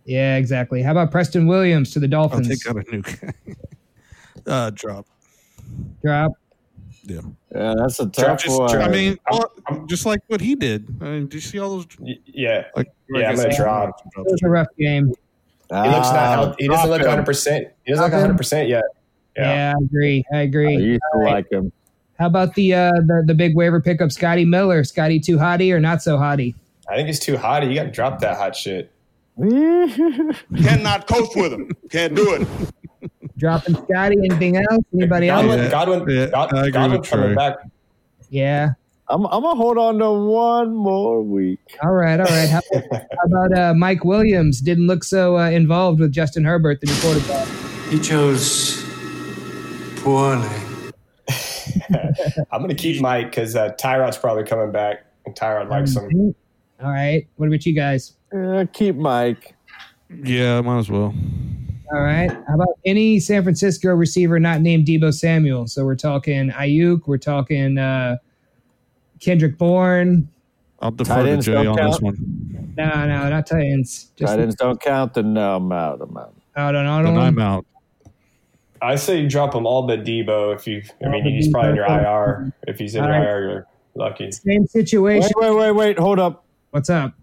Yeah, exactly. How about Preston Williams to the Dolphins?
I'll
Dolphins?
take out a new guy. <laughs> uh, drop.
Drop.
Yeah.
Yeah, that's a
Drop
tough
just-
one.
I mean, well, just like what he did. I mean, do you see all those?
Yeah,
Like,
Yeah, I'm
I
gonna drop.
It was a rough game.
he looks not.
Ah,
healthy. He doesn't look 100. percent He doesn't look 100 percent yet.
Yeah.
Yeah.
I agree. I
I
agree.
used to like him.
How about the uh, the the big waiver pickup, Scotty Miller? Scotty too hotty or not so hotty?
I think he's too hot. You got to drop that hot shit.
Cannot coach with him. Can't do it.
Dropping Scotty. Anything else? Anybody
Godwin,
else?
Godwin,
Yeah,
God,
I
Godwin
with
coming
Trey.
back.
Yeah.
I'm, I'm gonna hold on to one more week.
All right. All right. How, how about uh, Mike Williams? Didn't look so uh, involved with Justin Herbert, the new quarterback.
He chose poorly. <laughs>
I'm going to keep Mike because uh, Tyrod's probably coming back, and Tyrod likes him.
All right. What about you guys?
Uh, keep Mike.
Yeah, might as well.
All right. How about any San Francisco receiver not named Deebo Samuel? So we're talking Aiyuk. We're talking uh, Kendrick Bourne.
I'll
Tight
defer to
ends
Jay on
count?
this one.
No, no, not Titans. Just
Tight ends don't count, then no, I'm out. I'm out.
out on auto.
Then I'm out.
I say you drop him all but Deebo if you. I mean, he's probably in your IR. If he's in your. IR, you're lucky.
Same situation.
Wait, wait, wait, wait. Hold up.
What's up?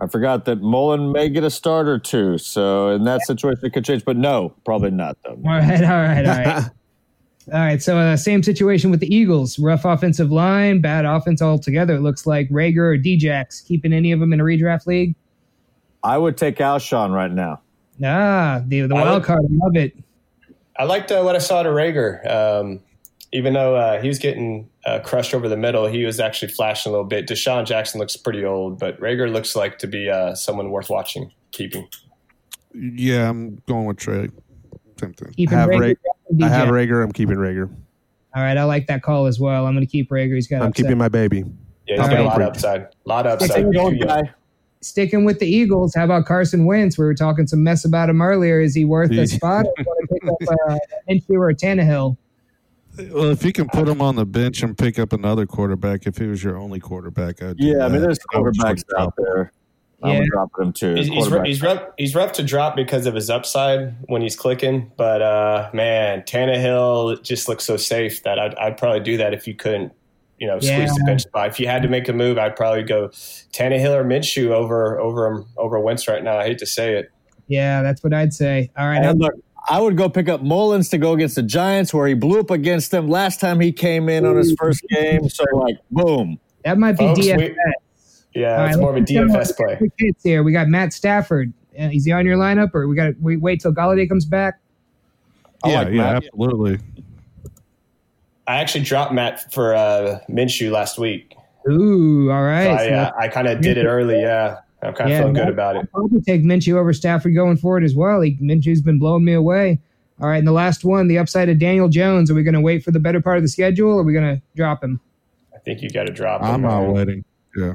I forgot that Mullen may get a start or two. So in that situation, it could change. But no, probably not, though.
All right, all right, all right. <laughs> all right, so uh, same situation with the Eagles. Rough offensive line, bad offense altogether. It looks like Reagor or Djax. Keeping any of them in a redraft league?
I would take Alshon right now.
Ah, the, the wild
would-
card. I love it.
I liked uh, what I saw to Reagor. Um, even though uh, he was getting uh, crushed over the middle, he was actually flashing a little bit. DeSean Jackson looks pretty old, but Reagor looks like to be uh, someone worth watching, keeping.
Yeah, I'm going with Trey. Same thing.
Keeping
have
Reagor.
Ra-
dropping
I have
Djax.
Reagor. I'm keeping Reagor.
All right, I like that call as well. I'm going to keep Reagor. He's got
I'm
upside.
keeping my baby.
Yeah, he's
All
got a
right.
lot of upside. A lot of upside.
Sticking,
Too young.
sticking with the Eagles. How about Carson Wentz? We were talking some mess about him earlier. Is he worth a spot? Or want to pick up uh, Minshew or Tannehill?
Well, if you can put him on the bench and pick up another quarterback, if he was your only quarterback, I'd do
Yeah, I mean, there's quarterbacks out there.
Yeah.
I'm dropping him too.
He's, he's, rough, he's rough. He's rough to drop because of his upside when he's clicking. But uh, man, Tannehill just looks so safe that I'd, I'd probably do that if you couldn't, you know, squeeze the bench spot. If you had to make a move, I'd probably go Tannehill or Minshew over over him over Wentz right now. I hate to say it.
Yeah, that's what I'd say. All right,
And look, I would go pick up Mullens to go against the Giants, where he blew up against them last time he came in on his first game. So, like, boom.
that might be
Folks, we-
DFS.
Yeah,
All
it's
right,
more of a DFS play.
quick hits here. We got Matt Stafford. Uh, is he on your lineup, or we got to we wait till Golladay comes back?
I
yeah,
like
yeah,
Matt.
absolutely.
I actually dropped Matt for uh, Minshew last week.
Ooh, all right. So.
I,
So
uh, I kind of did it early. Yeah, I'm kind of
Yeah,
feeling good
that-
about
I'll
it.
probably take Minshew over Stafford going forward as well. He, Minshew's been blowing me away. All right, and the last one, the upside of Daniel Jones. Are we going to wait for the better part of the schedule, or are we going to drop him?
I think you got to drop.
I'm
him,
not
man.
waiting. Yeah.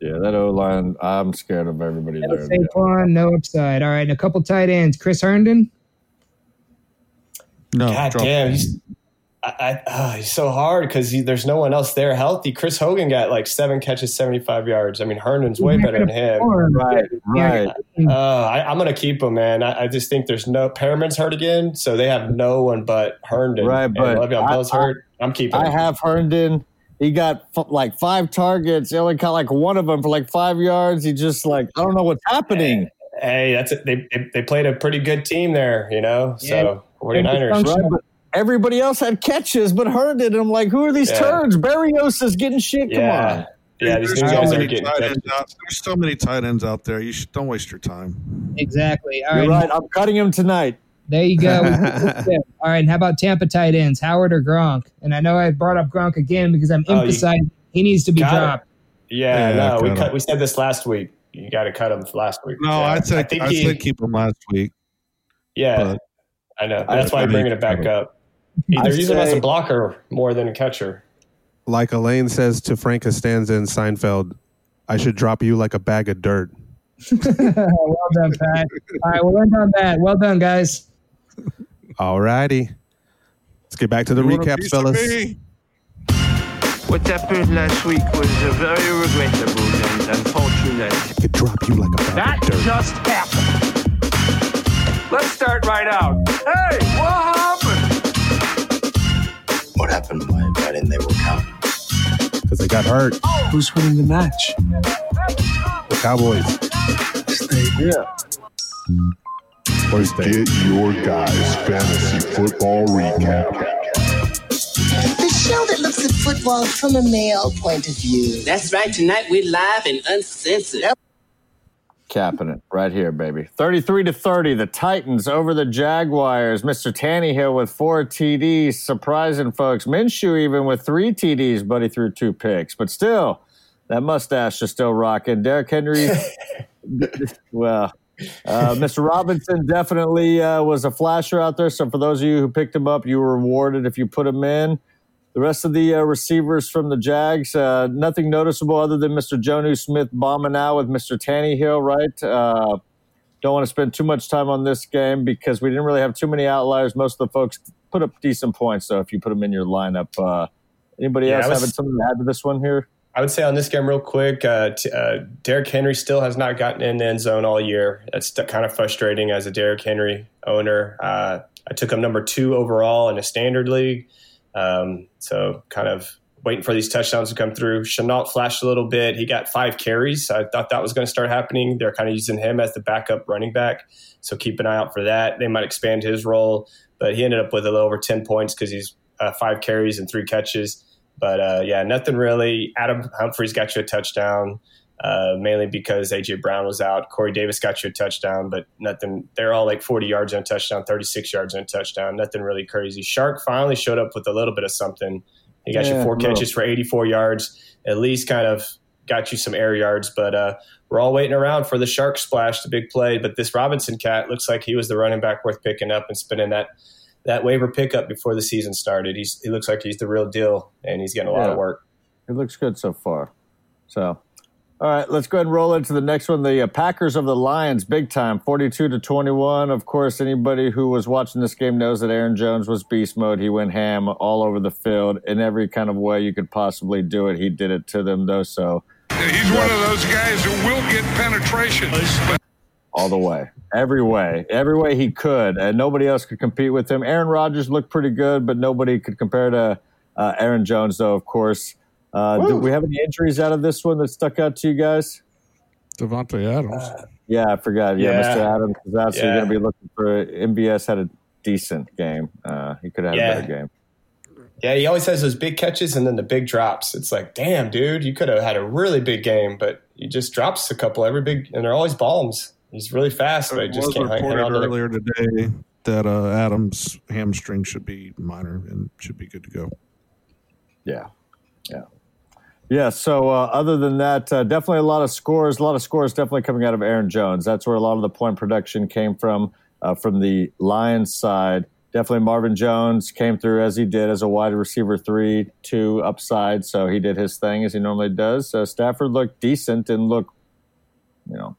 Yeah, that O line, I'm scared of everybody
No
there.
Saquon, no upside. All right, and a couple tight ends. Chris Herndon.
No.
God damn, he's I, I, ah, he's so hard because there's no one else there healthy. Chris Hogan got like seven catches, 75 yards. I mean, Herndon's way better than him.
Right, right.
Uh, I, I'm going to keep him, man. I, I just think there's no Perriman's hurt again, so they have no one but Herndon.
Right, but
Le'Veon
I-
Bell's hurt. I'm keeping
I
him.
have Herndon. He got f- like five targets. He only caught like one of them for like five yards. He just like, I don't know what's happening.
Hey, that's it. They, they they played a pretty good team there, you know. So 49ers.
Right, but everybody else had catches, but Herndon. And I'm like, who are these
Yeah.
turds? Berrios is getting shit. Come
Yeah.
on.
Yeah,
There's so many tight ends out. There's so many tight ends out there. You should don't waste your time.
Exactly. All
You're
right.
right. I'm cutting him tonight.
There you go. <laughs> All right. And how about Tampa tight ends, Howard or Gronk? And I know I brought up Gronk again because I'm
Oh, you-
emphasizing he needs to be
Got it.
dropped.
Yeah,
Yeah,
no, we
cut
cut. We said this last week. You got to cut him last week.
No,
Yeah.
I said I,
think he,
said keep him last week.
Yeah,
but-
I know.
I-
That's why
I
I'm bringing it back up. Either
I
use him as a blocker more than a catcher.
Like Elaine says to Frank Costanza in Seinfeld, I should drop you like a bag of dirt. <laughs> <laughs>
well done, Pat. All right. We'll end on that. Well done, guys.
All righty. Let's get back to the
You want
recaps,
piece
fellas.
What happened last week was uh, very regrettable and unfortunate.
Could drop you like a bag
That
of dirt.
just happened. Let's start right out. Hey, what happened?
What happened? Why, why didn't they work out?
Because they got hurt.
Who's winning the match?
The Cowboys.
Yeah.
First day.
Get your guys' fantasy football recap.
The show that looks at football from a male point of view.
That's right. Tonight we're live and uncensored.
Capping it right here, baby. 33 to 30, the Titans over the Jaguars. Mr. Tannehill with four TDs, surprising folks. Minshew even with three TDs, but he threw two picks. But still, that mustache is still rocking. Derrick Henry, <laughs> well, uh, Mr. Robinson definitely uh, was a flasher out there. So for those of you who picked him up, you were rewarded if you put him in. The rest of the uh, receivers from the Jags, uh, nothing noticeable other than Mr. Jonnu Smith bombing out with Mr. Tannehill, right? Uh, don't want to spend too much time on this game because we didn't really have too many outliers. Most of the folks put up decent points, so if you put them in your lineup. Uh, anybody
Yeah,
else
was-
having something to add to this one here?
I would say on this game, real quick, uh, t- uh, Derrick Henry still has not gotten in the end zone all year. That's kind of frustrating as a Derrick Henry owner. Uh, I took him number two overall in a standard league. Um, so kind of waiting for these touchdowns to come through. Shenault flashed a little bit. He got five carries. I thought that was going to start happening. They're kind of using him as the backup running back. So keep an eye out for that. They might expand his role, but he ended up with a little over 10 points because he's uh, five carries and three catches. But uh, yeah, nothing really. Adam Humphries got you a touchdown, uh, mainly because AJ Brown was out. Corey Davis got you a touchdown, but nothing. They're all like 40 yards on a touchdown, 36 yards on a touchdown. Nothing really crazy. Chark finally showed up with a little bit of something. He got
Yeah,
you four
little.
catches for 84 yards. At least kind of got you some air yards. But uh, we're all waiting around for the Shark splash, the big play. But this Robinson cat looks like he was the running back worth picking up and spinning that that waiver pickup before the season started. He's he looks like he's the real deal, and he's getting a lot
Yeah.
of work.
It looks good so far. So, all right, let's go ahead and roll into the next one. The uh, Packers of the Lions, big time, 42 to 21. Of course, anybody who was watching this game knows that Aaron Jones was beast mode. He went ham all over the field in every kind of way you could possibly do it. He did it to them, though. So,
He's one of those guys who will get penetration. But
all the way, every way, every way he could, and nobody else could compete with him. Aaron Rodgers looked pretty good, but nobody could compare to uh, Aaron Jones, though. Of course, uh, did we have any injuries out of this one that stuck out to you guys?
Davante Adams.
Yeah, I forgot. Yeah,
Yeah.
Mr. Adams is actually
Yeah.
going to be looking for MVS had a decent game. Uh, he could have had
Yeah.
a better game.
Yeah, he always has those big catches and then the big drops. It's like, damn, dude, you could have had a really big game, but he just drops a couple every big, and they're always bombs. He's really fast, but he just
was
can't hang
reported
on to the
earlier today that uh, Adams' hamstring should be minor and should be good to go.
Yeah, yeah, yeah. So uh, other than that, uh, definitely a lot of scores. A lot of scores definitely coming out of Aaron Jones. That's where a lot of the point production came from uh, from the Lions side. Definitely Marvin Jones came through as he did as a wide receiver three, two upside. So he did his thing as he normally does. Stafford looked decent and looked, you know,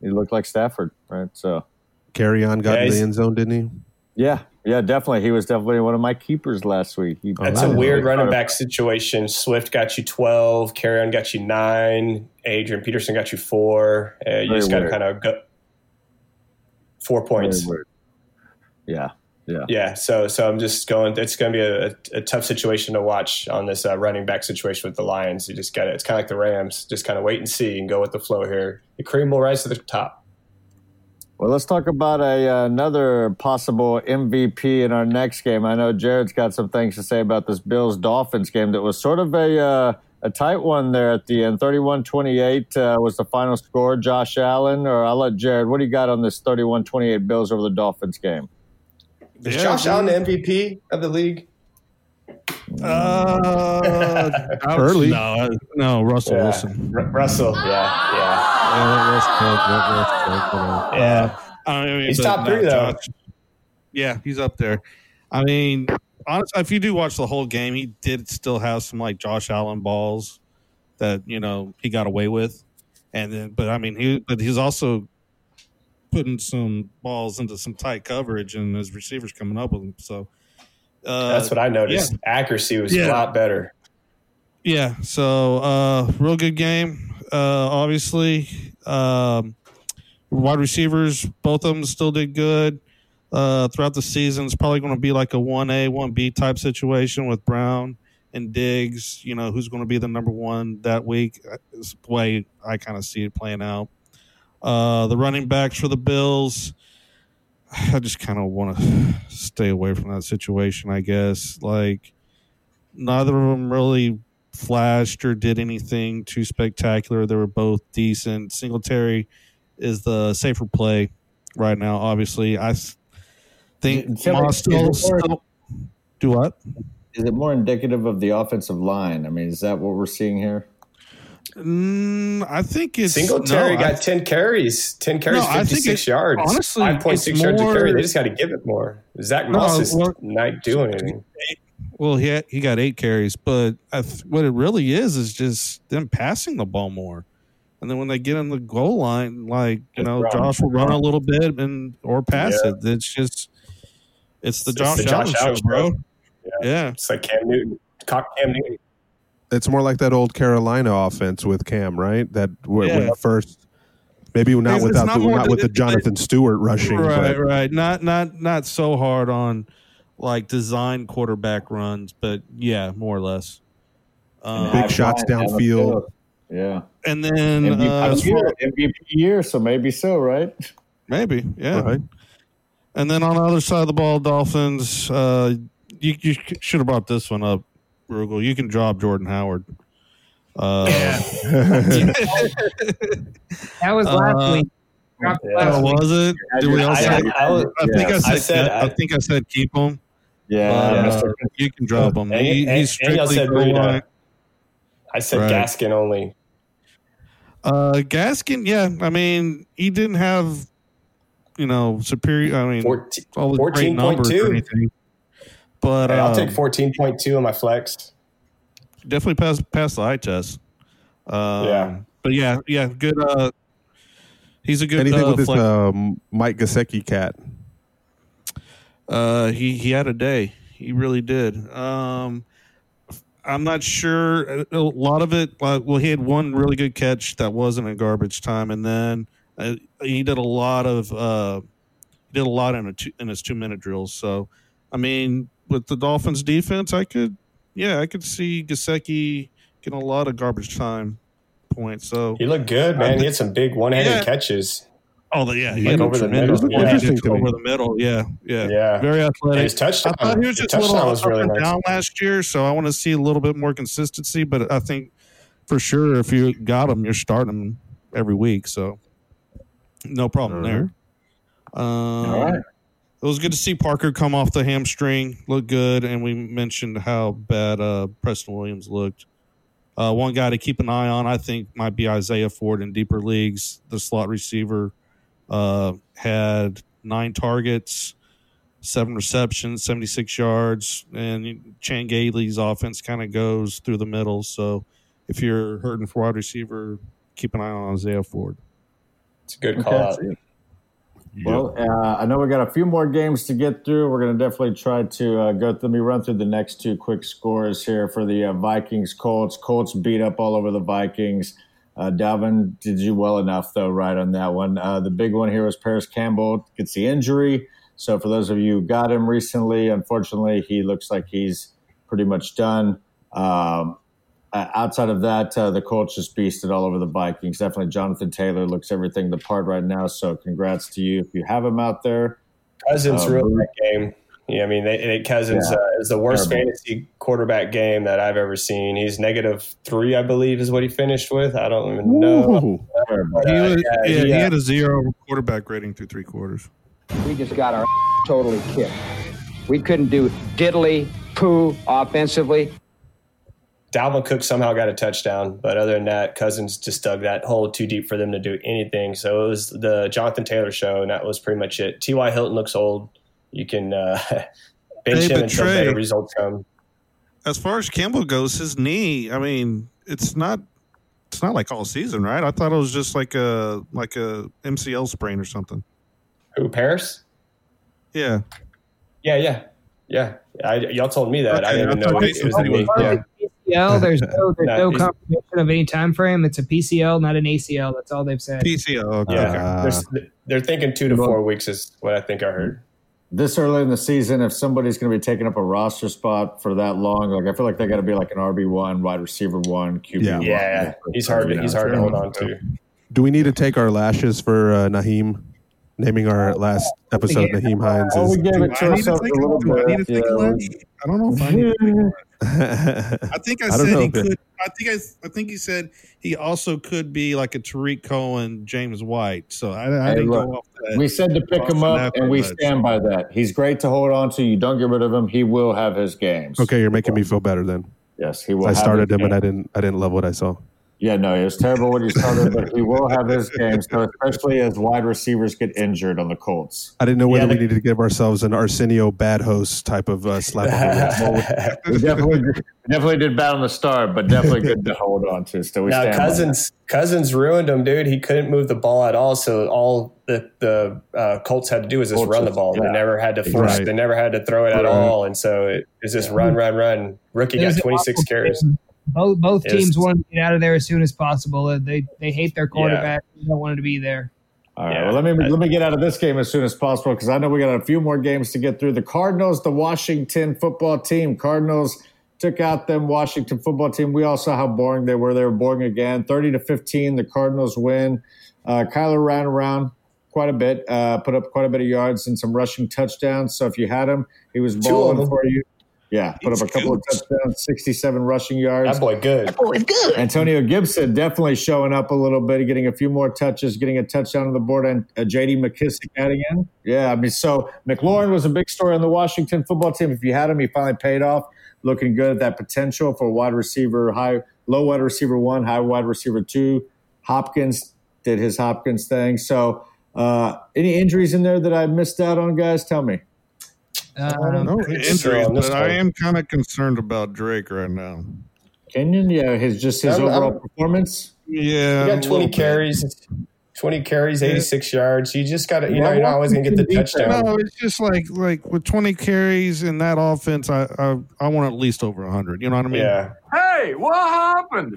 he looked like Stafford, right? So
Kerryon got
Yeah,
in the end zone, didn't he?
yeah, yeah, definitely. He was definitely one of my keepers last week. He,
That's a weird running back situation. Swift got you 12, Kerryon got you nine, Adrian Peterson got you four. Uh, you just got to kind of go four points.
Yeah, yeah.
Yeah, so so I'm just going. It's going to be a, a, a tough situation to watch on this uh, running back situation with the Lions. You just got to. It's kind of like the Rams. Just kind of wait and see and go with the flow here. The cream will rise to the top.
Well, let's talk about a uh, another possible MVP in our next game. I know Jared's got some things to say about this Bills Dolphins game that was sort of a uh, a tight one there at the end. 31-28 uh, was the final score. Josh Allen, or I'll let Jared. What do you got on this 31-28 Bills over the Dolphins game?
Is
Yeah,
Josh. Allen the MVP of the league?
Uh, <laughs>
Early.
No, no, Russell
Yeah.
Wilson.
R- Russell. Yeah, yeah,
Yeah, that was close, that was close, but,
yeah.
I mean,
He's top three, though.
Josh- yeah, he's up there. I mean, honestly, if you do watch the whole game, he did still have some like Josh Allen balls that you know he got away with, and then but I mean he but he's also putting some balls into some tight coverage and his receivers coming up with him. So uh,
That's what I noticed. Accuracy was
Yeah.
a lot better.
yeah, so uh real good game. Uh obviously. Um wide receivers, both of them still did good. Uh throughout the season, it's probably gonna be like a one A, one B type situation with Brown and Diggs, you know, who's gonna be the number one that week. Is the way I kind of see it playing out. Uh the running backs for the Bills. I just kind of want to stay away from that situation, I guess. Like, neither of them really flashed or did anything too spectacular. They were both decent. Singletary is the safer play right now. Obviously, I think
Philly-
Moss still,
is it more-
still do what?
Is it more indicative of the offensive line? I mean, is that what we're seeing here?
Mm, I think it's
Singletary
no,
got
I-
10 carries, 10 carries,
No,
56 yards.
honestly,
5.6
it's
yards a carry. They just got to give it more. Zack
No,
Moss is
well-
not doing anything.
Well, he had, he got eight carries, but I th- what it really is is just them passing the ball more. And then when they get on the goal line, like you
Just
know,
run.
Josh will run a little bit and or pass
Yeah.
it. It's just it's the
It's
Josh,
the Josh
Allen
Allen
show, bro.
show.
Yeah.
It's like Cam Newton. Cock Cam Newton.
It's more like that old Carolina offense with Cam, right? That when, when
Yeah.
the first, maybe not
It's- it's
without
not
the, not with the
it- it-
Jonathan Stewart rushing,
right,
but
right. Not not not so hard on like design quarterback runs, but yeah, more or less. Um,
big shots downfield.
Yeah.
and then
MVP,
uh, as
year,
far-
MVP year, so maybe so, right?
Maybe, yeah.
Right.
And then on the other side of the ball, Dolphins. Uh, you you should have brought this one up, Rugel. You can drop Jordan Howard. Uh, <laughs>
That was last
Uh,
week.
Yeah.
last
oh,
week.
was it? Did we all
I-
say?
I- I was-
I think
yeah.
I said.
I said-
I, think I said keep him.
Yeah.
But,
Mr.
uh, you can drop him.
And-
He, he's strictly
said
goal line.
I said
Right.
Gaskin only.
Uh, Gaskin, yeah. I mean, he didn't have, you know, superior. I mean,
14,
all the great numbers or
14.2.
anything. But
Hey, I'll
um,
take 14.2 on my flex.
definitely pass pass the eye test. Um,
Yeah.
but yeah, yeah, good. Uh, he's a good.
anything
uh,
with this
flex-
um, Mike Gesicki cat.
Uh, he he had a day. He really did. Um, I'm not sure. A lot of it. Uh, well, he had one really good catch that wasn't in garbage time, and then uh, he did a lot of. Uh, he did a lot in a two, in his two minute drills. So, I mean, with the Dolphins defense, I could, yeah, I could see Gesicki getting a lot of garbage time points. So,
He looked good, man. He had some big one-handed
Yeah.
catches.
Oh, the, yeah, he
Like
had
over the middle.
yeah,
Interesting to
over the middle. Yeah, yeah,
Yeah.
very athletic.
his touchdown,
I thought he was just a little up
really
and
nice.
down last year, so I want to see a little bit more consistency. But I think for sure, if you got him, you're starting him every week, so no problem there. Um,
All right.
It was good to see Parker come off the hamstring, look good, and we mentioned how bad uh, Preston Williams looked. Uh, one guy to keep an eye on, I think, might be Isaiah Ford in deeper leagues. The slot receiver uh, had nine targets, seven receptions, 76 yards, and Chan Gailey's offense kind of goes through the middle. So if you're hurting for wide receiver, keep an eye on Isaiah Ford.
It's a good call
Okay.
out.
Well, uh, I know we got a few more games to get through. We're going to definitely try to uh, go. Let me run through the next two quick scores here for the uh, Vikings Colts. Colts beat up all over the Vikings. Uh, Dalvin did you well enough though, right on that one. Uh, the big one here was Parris Campbell gets the injury. So for those of you who got him recently, unfortunately, he looks like he's pretty much done. Um, uh, outside of that, uh, the Colts just beasted all over the Vikings. Definitely, Jonathan Taylor looks everything the part right now. So, congrats to you if you have him out there.
Cousins
Um,
ruined that game. Yeah, I mean, they, they, Cousins
Yeah.
uh, is the worst
Terrible.
fantasy quarterback game that I've ever seen. He's negative three, I believe, is what he finished with. I don't even know.
Ooh.
But,
He,
uh,
was,
yeah,
yeah,
he,
he
uh,
had a zero quarterback rating through three quarters.
We just got our <laughs> totally kicked. We couldn't do diddly poo offensively.
Dalvin Cook somehow got a touchdown, but other than that, Cousins just dug that hole too deep for them to do anything. So it was the Jonathan Taylor show, and that was pretty much it. T.Y. Hilton looks old. You can uh, <laughs> bench
Hey,
him
but
until
Trey-
better results come.
As far as Campbell goes, his knee, I mean, it's not it's not like all season, right? I thought it was just like a like a MCL sprain or something.
Who, Parris?
Yeah.
Yeah, yeah, yeah. I, y'all told me that. I didn't
I
know it, it was
said
the
he
Yeah.
PCL. There's no there's <laughs>
No,
no confirmation of any time frame. It's a PCL, not an ACL. That's all they've said.
PCL. Okay.
Yeah,
Uh,
they're, they're thinking two to four weeks is what I think I heard.
This early in the season, if somebody's going to be taking up a roster spot for that long, like I feel like they got to be like an RB one, wide receiver one, QB
Yeah.
one.
Yeah, he's hard. To, he's hard to hold on to.
Do we need to take our lashes for uh, Nyheim? Naming our last episode, Nyheim Hines
Oh, we gave it
Do
to
I need to
ourselves a
take
little
a- do I need to
bit.
take a
Yeah,
lunch? I don't know if I need to take a lunch. I think I, <laughs>
I
said he
if it-
could. I think I, I think he said he also could be like a Tarik Cohen, James White. So I, I
Hey,
didn't
look,
go off that.
we said to pick him
Austin
up, and we
Eckler,
stand by that. He's great to hold on to. You don't get rid of him. He will have his games.
Okay, you're making me feel better then.
Yes, he will.
I
have
started
his
him and. I didn't. I didn't love what I saw.
Yeah, no, it was terrible when he started, but he will have his games. So especially as wide receivers get injured on the Colts.
I didn't know whether
Yeah,
we needed to give ourselves an Arsenio bad host type of uh, slap on the wrist.
We definitely, definitely did bad on the start, but definitely good to hold on to. Still, we
Now
stand
Cousins Cousins ruined him, dude. He couldn't move the ball at all. So all the the uh, Colts had to do was just
Colts
run the ball.
yeah.
They never had to force.
Right.
They never had to throw it at
Right.
all. And so it was just run, run, run. Rookie
It
got 26
awful
carries.
game. Both both
was-
teams wanted to get out of there as soon as possible. Uh, They they hate their quarterback. They don't want him to be there.
All right.
Yeah.
Well, let me let me get out of this game as soon as possible because I know we got a few more games to get through. The Cardinals, the Washington football team. Cardinals took out them Washington football team. We all saw how boring they were. They were boring again. Thirty to fifteen. The Cardinals win. Uh, Kyler ran around quite a bit, uh, put up quite a bit of yards and some rushing touchdowns. So if you had him, he was
of
balling for you. Yeah, put
He's
up a couple of touchdowns, sixty-seven rushing yards.
That boy good. That boy is good.
Antonio Gibson definitely showing up a little bit, getting a few more touches, getting a touchdown on the board, and uh, J.D. McKissic adding in. Yeah, I mean, so McLaurin was a big story on the Washington football team. If you had him, he finally paid off, looking good at that potential for wide receiver, high, low wide receiver one, high wide receiver two. Hopkins did his Hopkins thing. So, uh, any injuries in there that I missed out on, guys? Tell me.
Um,
no
Pretty
injuries,
sure
but I am kind of concerned about Drake right now.
Kenyan, yeah, his just his
I'm-
overall
I'm-
performance.
Yeah,
He got 20
little bit.
carries. 20 carries, 86 yards. You just got to, you
Yeah,
know, you're not always going to get the
Washington defense-
touchdown.
No, it's just like like with 20 carries in that offense, I I, I want at least over 100. You know what I mean?
Yeah.
Hey, what happened?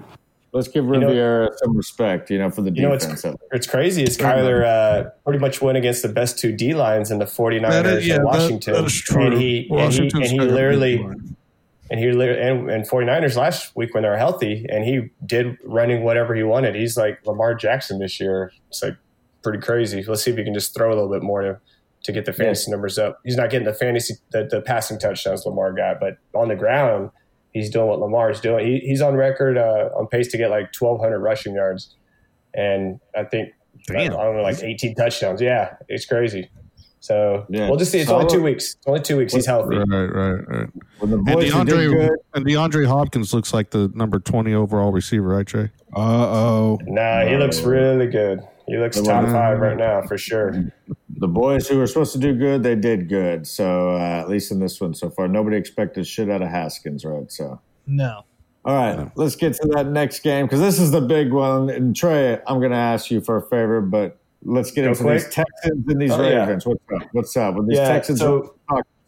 Let's give
know-
some respect, you know, for the
You know what's
defense.
It's crazy. Is Kyler uh, pretty much went against the best two D lines in the 49ers
That is- yeah,
and
that-
Washington.
that is true.
And he, and he,
Washington's
and he
got a big
literally, and he lit- and, and 49ers last week when they were healthy, and he did running whatever he wanted. He's like Lamar Jackson this year. It's like pretty crazy. Let's see if he can just throw a little bit more to to get the fantasy numbers up. He's not getting the fantasy the, the passing touchdowns Lamar got, but on the ground, he's doing what Lamar's doing. He, he's on record uh, on pace to get like 1,200 rushing yards, and I think I
Damn.
don't know, like 18 touchdowns. Yeah, it's crazy. So
Yeah.
we'll just see. It's
Solid.
only two weeks. It's only two weeks. He's healthy.
Right, right, right.
When the
And
boys who did
DeAndre
good,
and DeAndre Hopkins looks like the number 20 overall receiver, right, Trey?
Uh oh.
Nah, he looks really good. He looks top five right now for sure.
The boys who were supposed to do good, they did good. So uh, at least in this one so far, nobody expected shit out of Haskins, right? So
no.
all right, let's get to that next game because this is the big one. And Trey, I'm going to ask you for a favor, but let's get
Go
into
quick.
these Texans and these
Oh, yeah.
Ravens. What's up? What's up with these
Yeah,
Texans?
so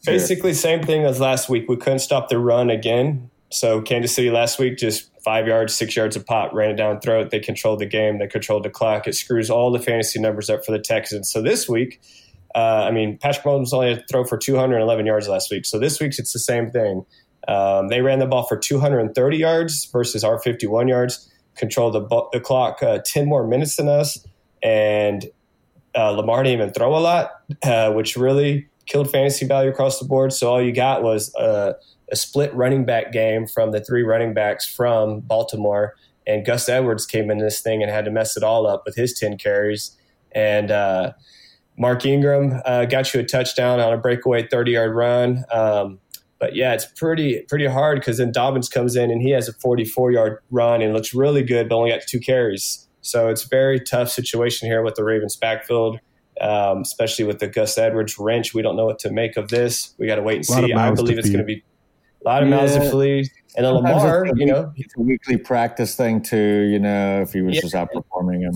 Basically, same thing as last week. We couldn't stop the run again. So Kansas City last week just five yards, six yards a pop, ran it down throat. They controlled the game. They controlled the clock. It screws all the fantasy numbers up for the Texans. So this week, uh, I mean, Patrick Mahomes only had to throw for 211 yards last week. So this week's it's the same thing. Um, they ran the ball for 230 yards versus our 51 yards. Controlled the, the clock uh, 10 more minutes than us, and uh, Lamar didn't even throw a lot, uh, which really killed fantasy value across the board. So all you got was uh, a split running back game from the three running backs from Baltimore, and Gus Edwards came in this thing and had to mess it all up with his 10 carries. And uh, Mark Ingram uh, got you a touchdown on a breakaway 30 yard run. Um, but yeah, it's pretty pretty hard because then Dobbins comes in and he has a 44 yard run and looks really good, but only got two carries. So it's a very tough situation here with the Ravens backfield, um, especially with the Gus Edwards wrench. We don't know what to make of this. We got to wait and see. I believe it's going to be a lot of
Yeah.
feed. And then
Sometimes
Lamar, you know,
it's a weekly practice thing too. You know, if he was
Yeah.
just outperforming him.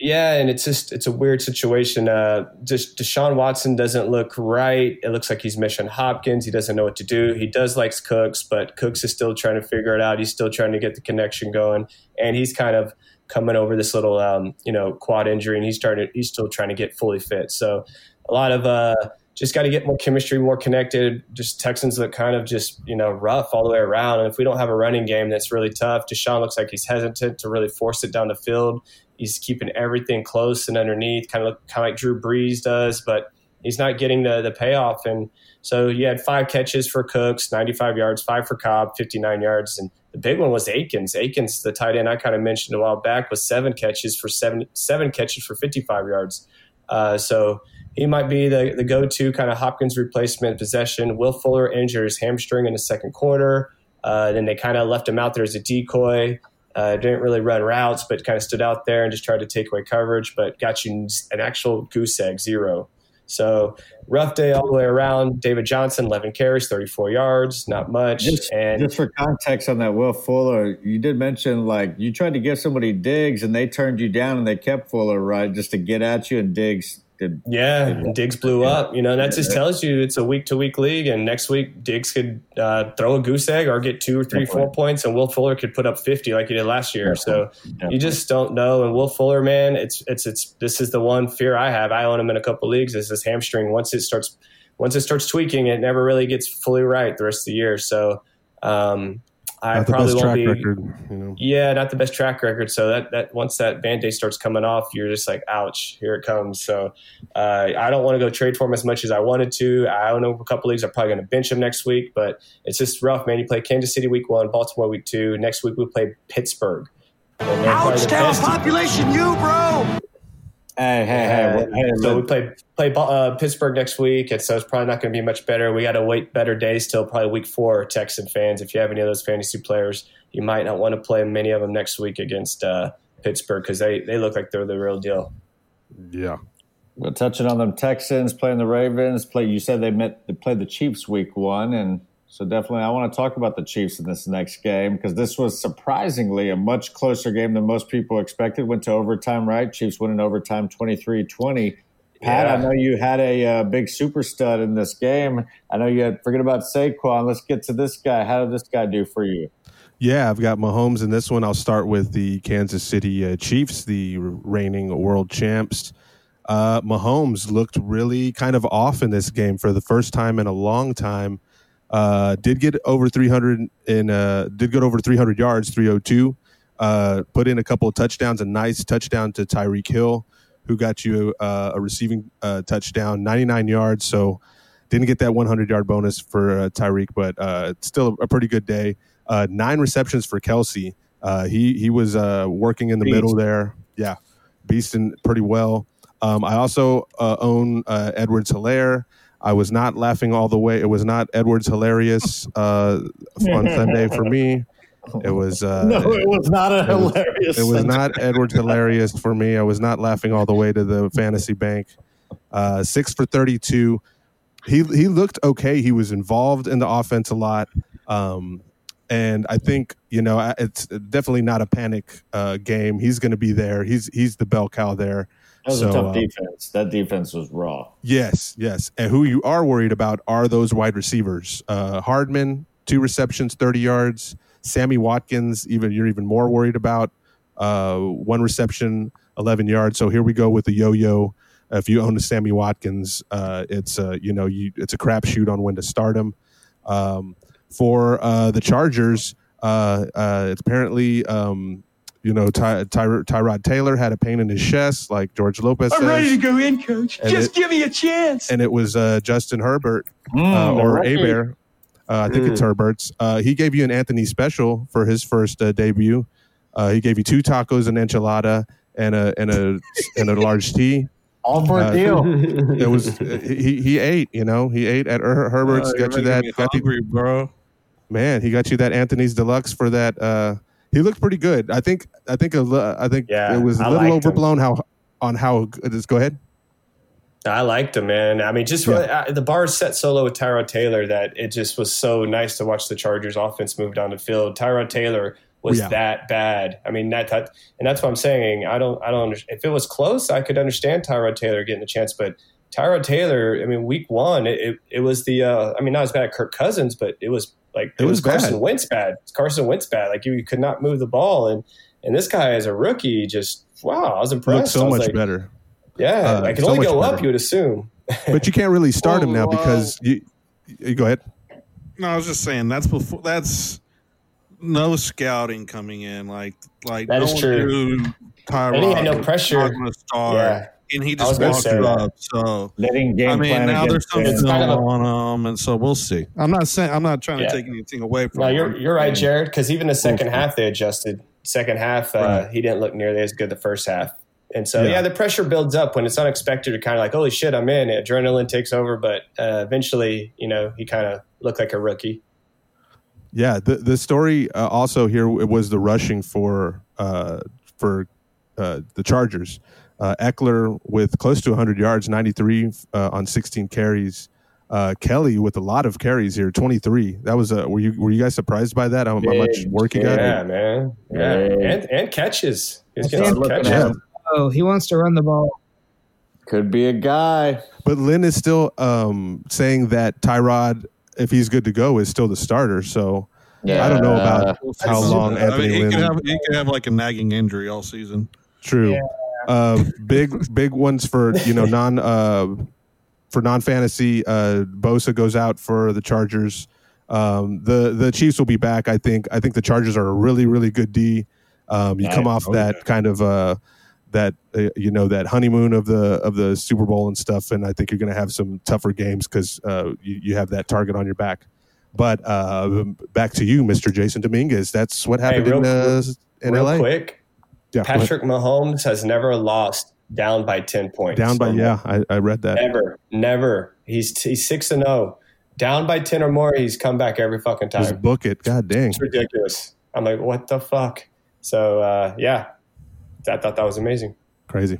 Yeah, and it's just it's a weird situation. Uh, just Deshaun Watson doesn't look right. It looks like he's missing Hopkins. He doesn't know what to do. He does likes Cooks, but Cooks is still trying to figure it out. He's still trying to get the connection going, and he's kind of coming over this little um, you know quad injury, and he's starting. He's still trying to get fully fit. So a lot of uh, just got to get more chemistry, more connected. Just Texans look kind of just you know rough all the way around. And if we don't have a running game, that's really tough. Deshaun looks like he's hesitant to really force it down the field. He's keeping everything close and underneath, kind of look, kind of like Drew Brees does. But he's not getting the the payoff. And so you had five catches for Cooks, 95 yards, five for Cobb, 59 yards, and the big one was Akins. Akins, the tight end I kind of mentioned a while back, was seven catches for seven seven catches for 55 yards. Uh, so he might be the, the go to kind of Hopkins replacement possession. Will Fuller injured his hamstring in the second quarter. Uh, then they kind of left him out there as a decoy. Uh, didn't really run routes, but kind of stood out there and just tried to take away coverage, but got you an actual goose egg, zero. So rough day all the way around. David Johnson, 11 carries, 34 yards, not much.
Just,
and
just for context on that, Will Fuller, you did mention like you tried to give somebody Diggs and they turned you down and they kept Fuller right just to get at you and Diggs did.
Yeah, and Diggs blew up. You know, and that just tells you it's a week to week league, and next week Diggs could uh, throw a goose egg or get two or three, four points, and Will Fuller could put up fifty like he did last year. So you just don't know. And Will Fuller, man, it's it's it's this is the one fear I have. I own him in a couple leagues. Is this hamstring? Once it starts, once it starts tweaking, it never really gets fully right the rest of the year. So. Um, I
Not the
probably
best
won't
track
be.
record. You know.
Yeah, not the best track record. So that that once that band aid starts coming off, you're just like, ouch, here it comes. So uh, I don't want to go trade for him as much as I wanted to. I don't know a couple leagues. I'm probably going to bench him next week, but it's just rough, man. You play Kansas City week one, Baltimore week two. Next week we play Pittsburgh. And they're probably
Ouch,
the
town population, you, bro.
Hey, hey, hey, hey,
so we play play uh, Pittsburgh next week, and so it's probably not going to be much better. We got to wait better days till probably week four. Texan fans, if you have any of those fantasy players, you might not want to play many of them next week against uh, Pittsburgh because they they look like they're the real deal.
Yeah.
we're touching on them Texans playing the Ravens, play. You said they met they played the Chiefs week one, and so definitely I want to talk about the Chiefs in this next game because this was surprisingly a much closer game than most people expected. Went to overtime, right? Chiefs win in overtime, 23-20. Pat,
Yeah.
I know you had a uh, big super stud in this game. I know you had forget about Saquon. Let's get to this guy. How did this guy do for you?
Yeah, I've got Mahomes in this one. I'll start with the Kansas City uh, Chiefs, the reigning world champs. Uh, Mahomes looked really kind of off in this game for the first time in a long time. Uh, did get over 300 in uh, did get over 300 yards, 302. Uh, put in a couple of touchdowns, a nice touchdown to Tyreek Hill, who got you uh, a receiving uh, touchdown, 99 yards. So didn't get that 100 yard bonus for uh, Tyreek, but uh, still a pretty good day. Uh, nine receptions for Kelce. Uh, he he was uh, working in the
Beast.
middle there. Yeah, beasting pretty well. Um, I also uh, own uh, Edwards-Helaire. I was not laughing all the way. It was not Edwards hilarious uh, on Sunday for me. It was uh, <laughs>
no, it was not a
it was-
hilarious.
it was not Edwards hilarious for me. I was not laughing all the way to the fantasy bank. Uh, six for thirty-two. He he looked okay. He was involved in the offense a lot, um, and I think you know it's definitely not a panic uh, game. He's going to be there. He's he's the bell cow there.
That was
So,
a tough
uh,
defense. That defense was raw.
Yes, yes. And who you are worried about are those wide receivers. Uh, Hardman, two receptions, 30 yards. Sammy Watkins, even you're even more worried about. Uh, one reception, 11 yards. So here we go with the yo-yo. If you own a Sammy Watkins, uh, it's uh, you know you it's a crapshoot on when to start him. Um, for uh, the Chargers, uh, uh, it's apparently um, you know Ty, Ty, Tyrod Taylor had a pain in his chest, like George Lopez
I'm
says
ready to go in, coach.
And
Just
it-
give me a chance.
and it was uh, Justin Herbert uh,
Mm, the
or
rookie.
Abear. Uh, I think it's Herbert's. Uh, he gave you an Anthony special for his first uh, debut. Uh, he gave you two tacos, an enchilada, and a and a and a large tea. <laughs>
All for a
Uh,
deal. <laughs>
It was he he ate. You know, he ate at Her- Herbert's.
Oh, you're
got you that.
me
Got the,
hungry, bro.
man, he got you that Anthony's deluxe for that. Uh, he looked pretty good. I think. I think. A, I think
Yeah,
it was a little
liked him.
overblown. How on how is? Go ahead.
I liked him, man. I mean, just for, uh, the bar is set so low with Tyrod Taylor that it just was so nice to watch the Chargers offense move down the field. Tyrod Taylor was
Yeah.
that bad. I mean, that, that and that's what I'm saying. I don't, I don't. under- If it was close, I could understand Tyrod Taylor getting a chance, but Tyrod Taylor. I mean, week one, it, it, it was the. Uh, I mean, not as bad as Kirk Cousins, but it was like it,
It
was,
was bad.
Carson Wentz bad. Carson Wentz bad. Like you, you could not move the ball, and and this guy as a rookie, just wow, I was impressed.
looked so
was
much
like,
better.
Yeah,
Uh,
I can
so
only go
better.
up. You would assume. <laughs>
But you can't really start him now
Well,
because you, you go ahead.
No, I was just saying that's before that's no scouting coming in. Like like
That
no
is true.
Tyrod
And he had no pressure.
not gonna start.
Yeah.
And he just
gonna
walked
say
it up. So
Letting game
I mean,
plan
now there's
against
some
Finn.
It's
film
kind of
on him, and so we'll see. I'm not saying I'm not trying to take anything away from.
No,
him.
you're you're right, Jared. Because even the second half they adjusted. Second half, uh,
Right.
he didn't look nearly as good the first half. And so,
Yeah.
yeah. the pressure builds up when it's unexpected. You're kind of like, holy shit, I'm in. Adrenaline takes over, but uh, eventually, you know, he kind of looked like a rookie.
Yeah, the the story uh, also here was the rushing for uh, for uh, the Chargers. Uh, Ekeler with close to 100 yards, 93 uh, on 16 carries. Uh, Kelley with a lot of carries here, 23. That was a. Were you were you guys surprised by that? How, how much work he got?
Yeah, man. Yeah, and, and catches. He's
I
getting
think-
catches.
him.
Oh, he wants to run the ball.
Could be a guy.
But Lynn is still um, saying that Tyrod, if he's good to go, is still the starter. So I don't know about how long
I mean,
Anthony
he
Lynn.
could have he could have like a nagging injury all season.
True.
Yeah.
Uh, big big ones for you know non uh, for non fantasy. Uh, Bosa goes out for the Chargers. Um, the the Chiefs will be back. I think. I think the Chargers are a really really good D. Um, you come off
oh,
that kind of uh, that uh, you know that honeymoon of the of the Super Bowl and stuff, and I think you're going to have some tougher games because uh, you, you have that target on your back. But uh, back to you, Mr. Jason Dominguez. That's what
Hey,
happened
real,
in, uh, in
real
LA.
quick,
Yeah.
Patrick Mahomes has never lost down by 10 points.
down by
or
yeah, I, I read that.
Never, never. He's he's six and zero. Down by ten or more, he's come back every fucking
Just
time.
book it. God dang.
It's ridiculous. I'm like, what the fuck? So uh, yeah, I thought that was amazing.
Crazy.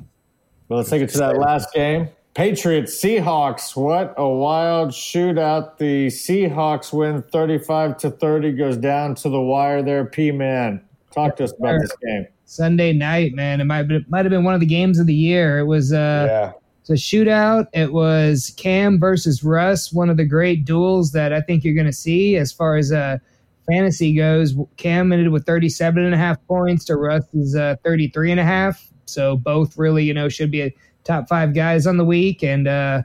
Well, let's take it to that last game. Patriots Seahawks. What a wild shootout. The Seahawks win 35 to 30 goes down to the wire there. P man. Talk to us about this game.
Sunday night, man. It might be, might have been one of the games of the year. It was uh,
yeah,
it's a shootout. It was Cam versus Russ, one of the great duels that I think you're going to see as far as uh, fantasy goes. Cam ended with 37 and a half points to Russ's uh, 33 and a half. So both really, you know, should be a top five guys on the week. And uh,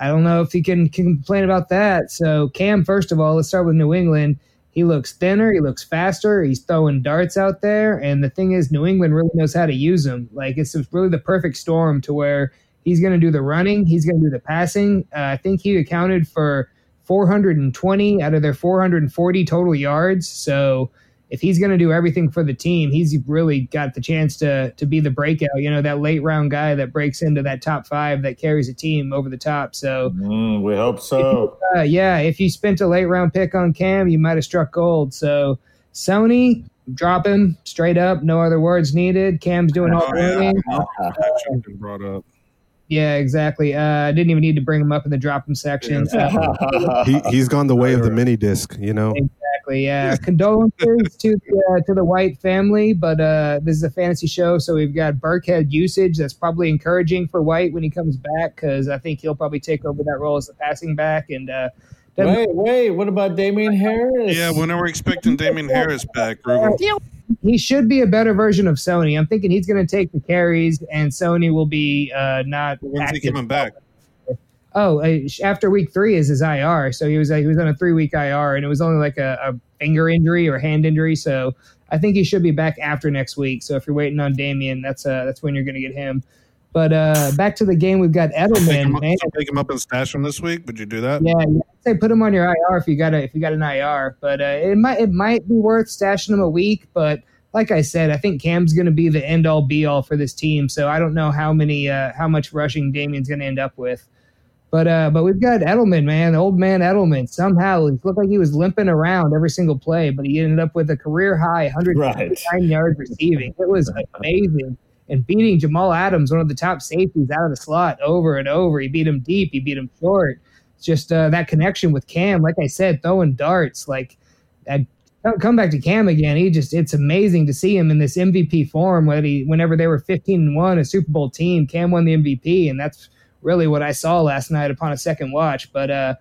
I don't know if you can, can complain about that. So Cam, first of all, let's start with New England. He looks thinner. He looks faster. He's throwing darts out there. And the thing is, New England really knows how to use him. Like it's really the perfect storm to where he's going to do the running. He's going to do the passing. Uh, I think he accounted for 420 out of their 440 total yards. So if he's going to do everything for the team, he's really got the chance to to be the breakout. You know, that late round guy that breaks into that top five that carries a team over the top. So
Mm, we hope so.
uh, yeah, if you spent a late round pick on Cam, you might have struck gold. So Sony, drop him straight up, no other words needed. Cam's doing all
Oh,
the
yeah.
running.
Action been brought up.
Yeah, exactly. Uh, I didn't even need to bring him up in the drop him section. Uh, <laughs>
He, he's gone the way of the mini disc, you know?
Exactly. Yeah. Condolences to the, uh, to the White family, but uh, this is a fantasy show, so we've got Burkhead usage. That's probably encouraging for White when he comes back because I think he'll probably take over that role as the passing back. And uh, doesn't-
wait, wait. What about Damien Harris?
Yeah, when are we expecting Damien Harris back, Ruben?
he should be a better version of Sony. I'm thinking he's going to take the carries, and Sony will be uh, not.
When's he coming back?
Oh, after week three is his IR. So he was he was on a three week IR, and it was only like a, a finger injury or hand injury. So I think he should be back after next week. So if you're waiting on Damien, that's uh that's when you're going to get him. But uh, back to the game, we've got
him,
Edelman.
up,
Man,
so pick him up and stash him this week. Would you do that?
yeah, yeah, I'd say put him on your IR if you got a if you got an IR. But uh, it might it might be worth stashing him a week. But like I said, I think Cam's going to be the end all be all for this team. So I don't know how many uh, how much rushing Damien's going to end up with. But uh, but we've got Edelman, man, old man Edelman. Somehow he looked like he was limping around every single play, but he ended up with a career high 109 yards receiving. It was amazing. And beating Jamal Adams, one of the top safeties out of the slot, over and over. He beat him deep. He beat him short. Just uh, that connection with Cam. Like I said, throwing darts. Like that come back to Cam again. He just it's amazing to see him in this MVP form. When he whenever they were 15 and one, a Super Bowl team, Cam won the MVP, and that's really what I saw last night upon a second watch. But uh,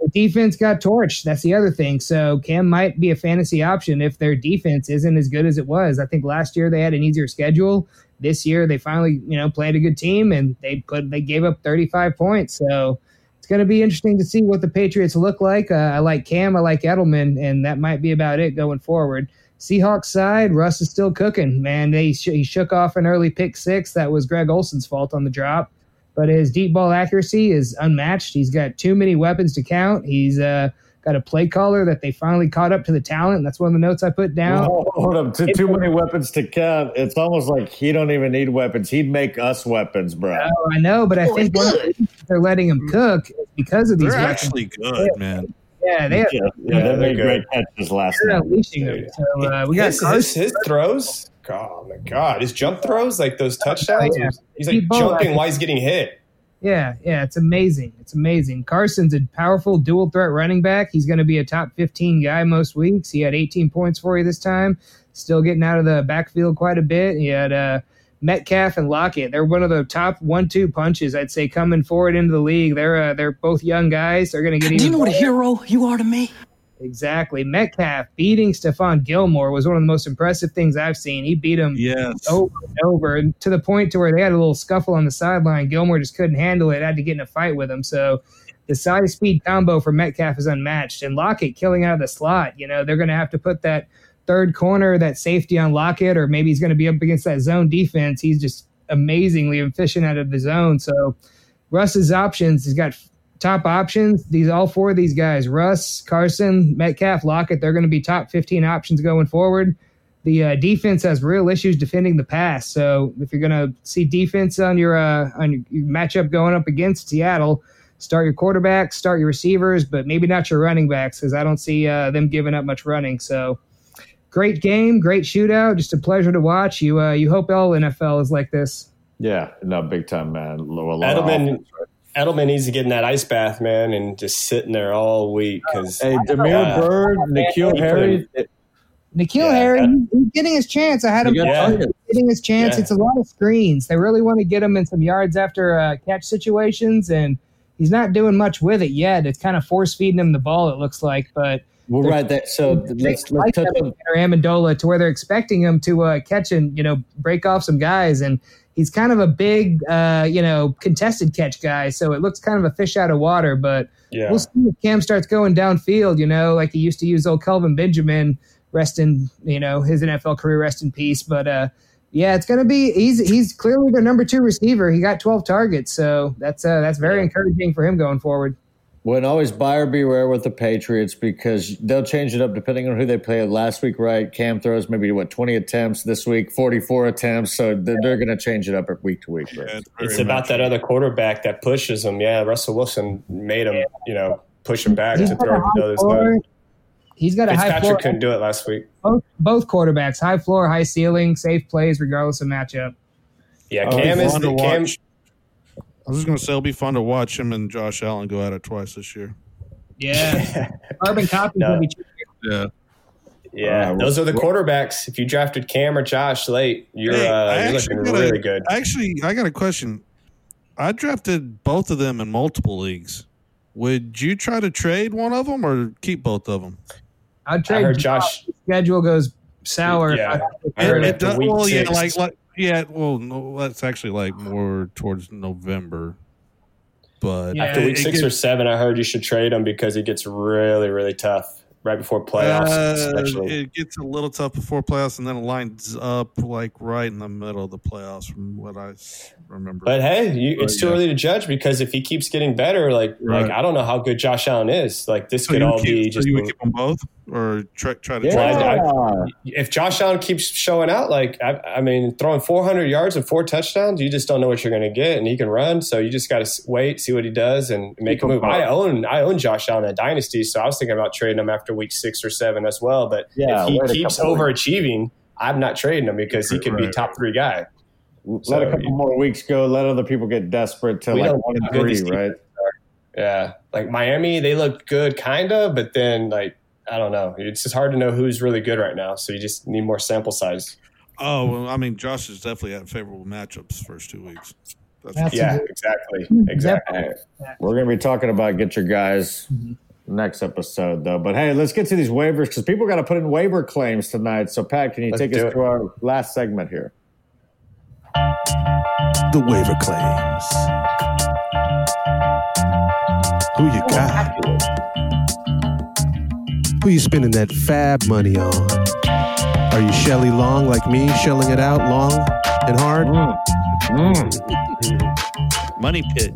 the defense got torched. That's the other thing. So Cam might be a fantasy option if their defense isn't as good as it was. I think last year they had an easier schedule. This year they finally, you know, played a good team and they put they gave up 35 points. So it's going to be interesting to see what the Patriots look like. Uh, I like Cam, I like Edelman, and that might be about it going forward. Seahawks side, Russ is still cooking. Man, they sh- he shook off an early pick six. That was Greg Olsen's fault on the drop. But his deep ball accuracy is unmatched. He's got too many weapons to count. He's uh, got a play caller that they finally caught up to the talent. That's one of the notes I put down.
Hold, hold up, too, too many weapons to count. It's almost like he don't even need weapons. He'd make us weapons, bro.
Oh, I know, but I think one of the they're letting him cook because of these.
They're
weapons.
actually good, man.
Yeah, they have,
Yeah, yeah, they made great catches last
they're
night.
unleashing them. So uh, we got
his, his, his throws. Oh my god, his jump throws like those touchdowns.
yeah.
He's like
Deep
jumping
accuracy.
while he's getting hit.
Yeah, yeah, it's amazing. It's amazing. Carson's a powerful dual threat running back. He's going to be a top 15 guy most weeks. He had 18 points for you this time. Still getting out of the backfield quite a bit. He had uh, Metcalf and Lockett. They're one of the top one-two punches I'd say coming forward into the league. They're uh, they're both young guys. They're going to get.
Do you
even
know what a hero you are to me?
Exactly. Metcalf beating Stephon Gilmore was one of the most impressive things I've seen. He beat him
Yes.
over and over and to the point to where they had a little scuffle on the sideline. Gilmore just couldn't handle it, had to get in a fight with him. So the size speed combo for Metcalf is unmatched. And Lockett killing out of the slot. You know, they're going to have to put that third corner, that safety on Lockett, or maybe he's going to be up against that zone defense. He's just amazingly efficient out of the zone. So Russ's options, he's got top options. These all four of these guys, Russ, Carson, Metcalf, Lockett, they're going to be top 15 options going forward. The uh, defense has real issues defending the pass. So if you're going to see defense on your uh, on your, your matchup going up against Seattle, start your quarterbacks, start your receivers, but maybe not your running backs because I don't see uh, them giving up much running. So great game, great shootout, just a pleasure to watch. You uh, you hope all NFL is like this.
Yeah, no, big time, man. A lot of
Edelman,
offense.
Edelman needs to get in that ice bath, man, and just sitting there all week because
Hey, Damiere Byrd, N'Keal Harry.
N'Keal
Yeah,
Harry, he's- he's getting his chance. I had him
Yeah.
getting his chance.
Yeah.
It's a lot of screens. They really want to get him in some yards after uh, catch situations, and he's not doing much with it yet. It's kind of force feeding him the ball. It looks like, but
Well, right. That so let's
like
let's touch
that
on
Amendola to where they're expecting him to uh, catch and you know break off some guys, and he's kind of a big uh, you know contested catch guy. So it looks kind of a fish out of water, but.
yeah,
We'll see if Cam starts going downfield, you know, like he used to use old Kelvin Benjamin, rest in, you know, his NFL career, rest in peace. But uh, yeah, it's gonna be he's he's clearly their number two receiver. He got 12 targets, so that's uh, that's very encouraging for him going forward.
When always buyer beware with the Patriots because they'll change it up depending on who they played last week. Right, Cam throws maybe what twenty attempts this week, forty four attempts. So they're, they're going to change it up week to week. Bro.
Yeah, it's
it's about that other quarterback that pushes him. Yeah, Russell Wilson made him, you know, push him back
He's
to throw
high
to those.
floor. He's got a high floor.
Fitzpatrick couldn't do it last week.
Both, both quarterbacks, high floor, high ceiling, safe plays regardless of matchup.
Yeah,
Oh,
Cam
it's
is the
to
Cam.
Watch. I was just going to say it'll be fun to watch him and Josh Allen go at it twice this year.
Yeah, <laughs> carbon copies
No.
will be cheaper.
Yeah.
Yeah,
Uh,
those are the quarterbacks. If you drafted Cam or Josh late, you're
Hey,
uh, you're
actually
looking
got a-
really good.
Actually, I got a question. I drafted both of them in multiple leagues. Would you try to trade one of them or keep both of them?
I'd
I
trade
heard
Josh.
Josh.
Schedule goes sour.
Yeah.
I-
I heard
it,
after
does,
week
well, yeah,
six.
like, like yeah, well, no, that's actually like more towards November. But
Yeah,
After week
it
six or seven, I heard you should trade him because it gets really, really tough right before playoffs,
Uh,
especially.
it gets a little tough before playoffs, and then it lines up like right in the middle of the playoffs, from what I remember.
But hey, you, it's too
yeah.
early to judge because if he keeps getting better, like
Right.
like I don't know how good Josh Allen is. Like this
so
could all
keep,
be
so
just.
you would keep them both, or try, try to
Yeah.
trade? them?
I- if Josh Allen keeps showing out, like I, I mean, throwing 400 yards and four touchdowns, you just don't know what you're going to get, and he can run. So you just got to wait, see what he does, and make a move. I own I own Josh Allen at Dynasty, so I was thinking about trading him after week six or seven as well. But
Yeah,
if he keeps
couple
overachieving, I'm not trading him because he could be top three guy.
Let
So
a couple more weeks go. Let other people get desperate to
We
like one
know
and three,
these teams
right?
Yeah, like Miami, they look good, kind of, but then like I don't know. It's just hard to know who's really good right now. So you just need more sample size.
Oh, well, I mean, Josh has definitely had favorable matchups first two weeks. That's
That's
Yeah,
good-
exactly, mm-hmm. exactly.
Hey, we're going to be talking about get your guys mm-hmm. next episode, though. But hey, let's get to these waivers because people got to put in waiver claims tonight. So, Pat, can you
Let's
take us
it.
through our last segment here?
The waiver claims. Who you oh, got? Who you spending that fab money on? Are you Shelley Long like me, shelling it out long and hard?
Money pit.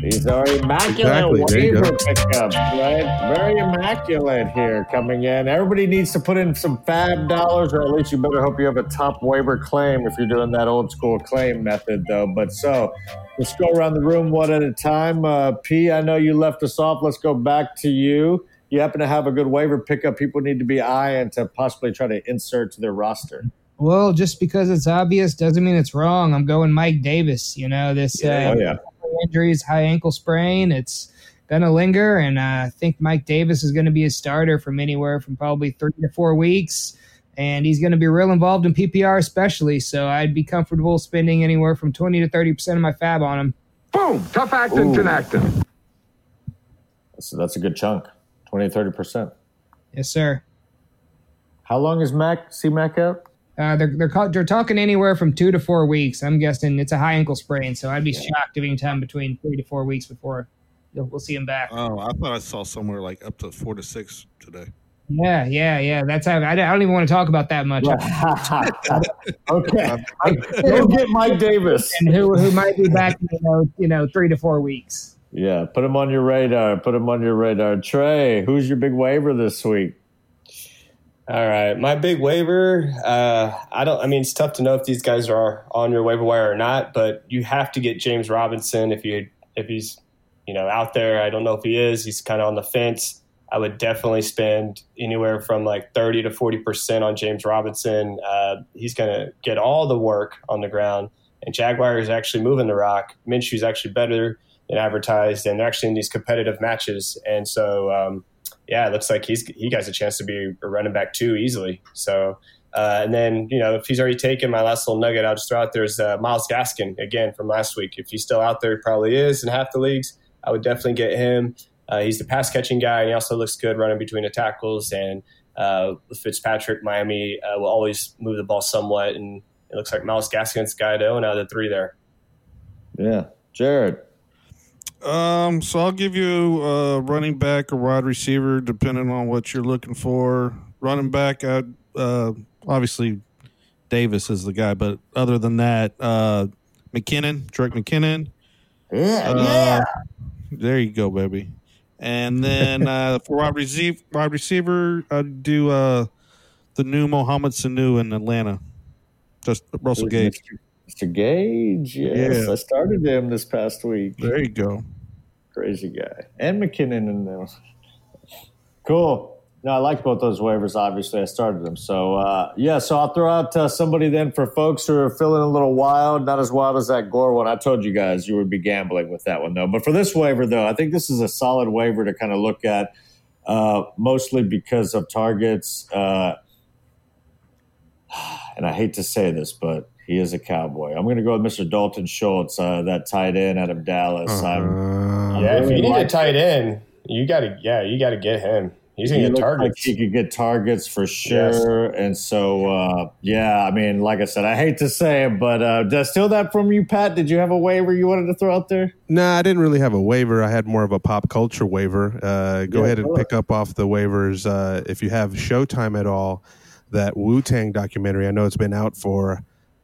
These are immaculate
Exactly,
waiver pickups, right? Very immaculate here coming in. Everybody needs to put in some fab dollars, or at least you better hope you have a top waiver claim if you're doing that old school claim method, though. But so let's go around the room one at a time. Uh, P, I know you left us off. Let's go back to you. You happen to have a good waiver pickup people need to be eyeing to possibly try to insert to their roster.
Well, just because it's obvious doesn't mean it's wrong. I'm going Mike Davis. You know this
Yeah,
uh,
oh, yeah.
injuries, high ankle sprain. It's gonna linger, and uh, I think Mike Davis is going to be a starter from anywhere from probably three to four weeks, and he's going to be real involved in PPR especially. So I'd be comfortable spending anywhere from twenty to thirty percent of my fab on him.
Boom! Tough acting,
Ooh.
Tinactin.
So that's a good chunk 20 30%.
Yes, sir.
How long is Mac, C Mac out?
Uh, they're they're, call, they're talking anywhere from two to four weeks. I'm guessing it's a high ankle sprain, so I'd be shocked if any time between three to four weeks before you'll, we'll see him back.
Oh, I thought I saw somewhere like up to four to six today.
Yeah, yeah, yeah. That's how I, I don't even want to talk about that much. <laughs>
okay, <laughs> go get Mike Davis.
and who who might be back, in, you know, you know, three to four weeks.
Yeah, put him on your radar. Put him on your radar. Trey, who's your big waiver this week?
All right, my big waiver. Uh, I don't. I mean, it's tough to know if these guys are on your waiver wire or not. But you have to get James Robinson if you if he's you know out there. I don't know if he is. He's kind of on the fence. I would definitely spend anywhere from like thirty to forty percent on James Robinson. Uh, he's going to get all the work on the ground, and Jaguar is actually moving the rock. Minshew's actually better than advertised, and they're actually in these competitive matches. And so, um, yeah, it looks like he's he has a chance to be a running back too easily. So, uh, and then you know if he's already taken my last little nugget, I'll just throw out there is uh, Myles Gaskin again from last week. If he's still out there, he probably is in half the leagues. I would definitely get him. Uh, he's the pass catching guy, and he also looks good running between the tackles. And uh, Fitzpatrick, Miami uh, will always move the ball somewhat, and it looks like Myles Gaskin's guy to own out of the three there.
Yeah, Jared.
Um, so I'll give you a running back or wide receiver, depending on what you're looking for. Running back, I uh, obviously Davis is the guy, but other than that, uh, McKinnon, Drake McKinnon.
Yeah,
Uh,
yeah.
There you go, baby. And then <laughs> uh, for wide receiver, wide receiver, I'd do uh, the new Mohamed Sanu in Atlanta. Just Russell Gage.
Mr. Gage, yes.
Yeah.
I started him this past week.
There you go.
Crazy guy. And McKinnon in there. Cool. No, I like both those waivers. Obviously, I started them. So, uh, yeah, so I'll throw out uh, somebody then for folks who are feeling a little wild, not as wild as that Gore one. I told you guys you would be gambling with that one, though. But for this waiver, though, I think this is a solid waiver to kind of look at, uh, mostly because of targets. Uh, <sighs> and I hate to say this, but he is a cowboy. I'm going to go with Mr. Dalton Schultz, uh, that tight end out of Dallas. I'm, I'm
Yeah, if you need a
liking-
tight end, you got to yeah, you got to get him. He's gonna
he
get
looks like he could get targets for sure. And so, uh, yeah, I mean, like I said, I hate to say it, but uh, did I steal that from you, Pat? Did you have a waiver you wanted to throw out there?
Nah, I didn't really have a waiver. I had more of a pop culture waiver. Uh, go
Yeah,
ahead and
go
pick up off the waivers uh, if you have Showtime at all. That Wu Tang documentary. I know it's been out for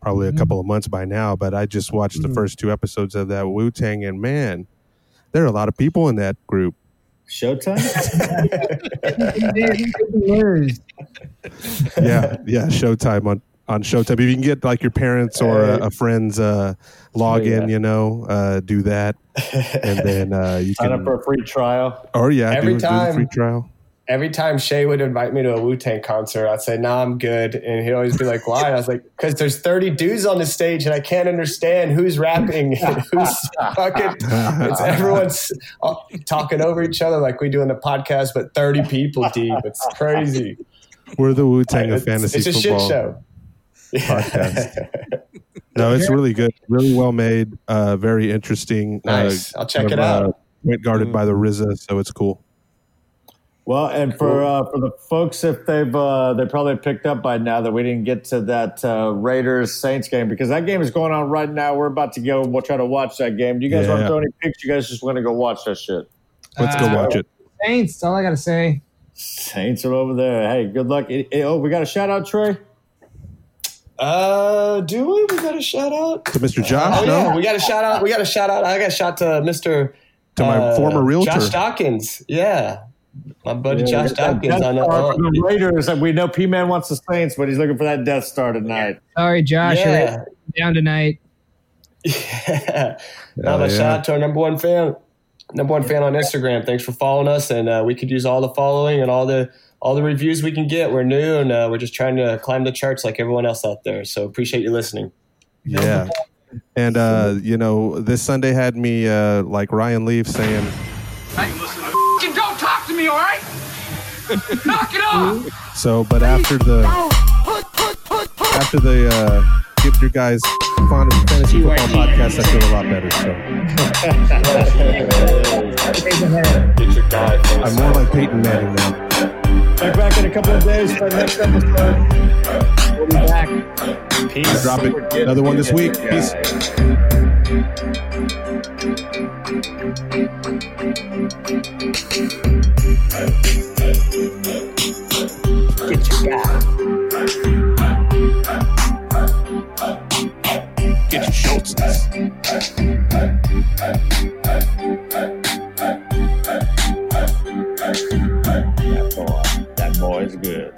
probably a couple of months by now, but I just watched the first two episodes of that Wu Tang, and man, there are a lot of people in that group.
Showtime? <laughs>
yeah, yeah, Showtime on on Showtime. If you can get like your parents or a, a friend's uh, login,
Yeah.
you know, uh, do that, and then uh, you <laughs>
Sign
can.
up for a free trial.
or yeah,
Every
do, do the
time.
free trial.
Every time Shay would invite me to a Wu Tang concert, I'd say, "Nah, I'm good," and he'd always be like, "Why?" I was like, "Because there's 30 dudes on the stage, and I can't understand who's rapping and who's fucking." <laughs> It's everyone's uh, talking over each other like we do in the podcast, but 30 people deep. It's crazy.
We're the Wu Tang of fantasy
it's a shit
football
show.
podcast. <laughs> No, it's really good, really well made, uh, very interesting.
Nice.
Uh,
I'll check it
of,
out.
Uh, point guarded by the RZA, so it's cool.
Well, and for uh, for the folks, if they've uh, they probably picked up by now that we didn't get to that uh, Raiders Saints game because that game is going on right now. We're about to go. We'll try to watch that game. Do you guys
Yeah.
want to throw any picks? You guys just want to go watch that shit?
Let's go
Uh,
watch it.
Saints. That's all I gotta say.
Saints are over there. Hey, good luck. Oh, we got a shout out, Trey.
Uh, do we? We got a shout out
To Mr. Josh?
Oh
no?
yeah, we got a shout out. We got a shout out. I got a shout to Mister
To my former realtor.
Josh Dawkins. Yeah, my buddy
Yeah,
Josh
we got that
Dawkins
Death
on the.
Star
Uh,
the Raiders. And we know P Man wants the Saints, but he's looking for that Death Star tonight.
Sorry, Josh. you're
Yeah.
down tonight. <laughs>
yeah.
Oh,
Now, a
yeah.
shout out to our number one fan, number one fan on Instagram. Thanks for following us, and uh, we could use all the following and all the all the reviews we can get. We're new, and uh, we're just trying to climb the charts like everyone else out there. So appreciate you listening.
Yeah. And, uh, you know, this Sunday had me, uh, like Ryan Leaf saying,
Knock it off!
so, but after the, after the, uh, Give Your Guys Fun Fantasy Football podcast, I feel a lot better. So I'm more like Peyton Manning now.
Check back in a couple of days for the next episode. We'll be back.
I drop it. Another one this week. Peace.
Get your guy.
Get your shoulders.
That boy, that boy is good.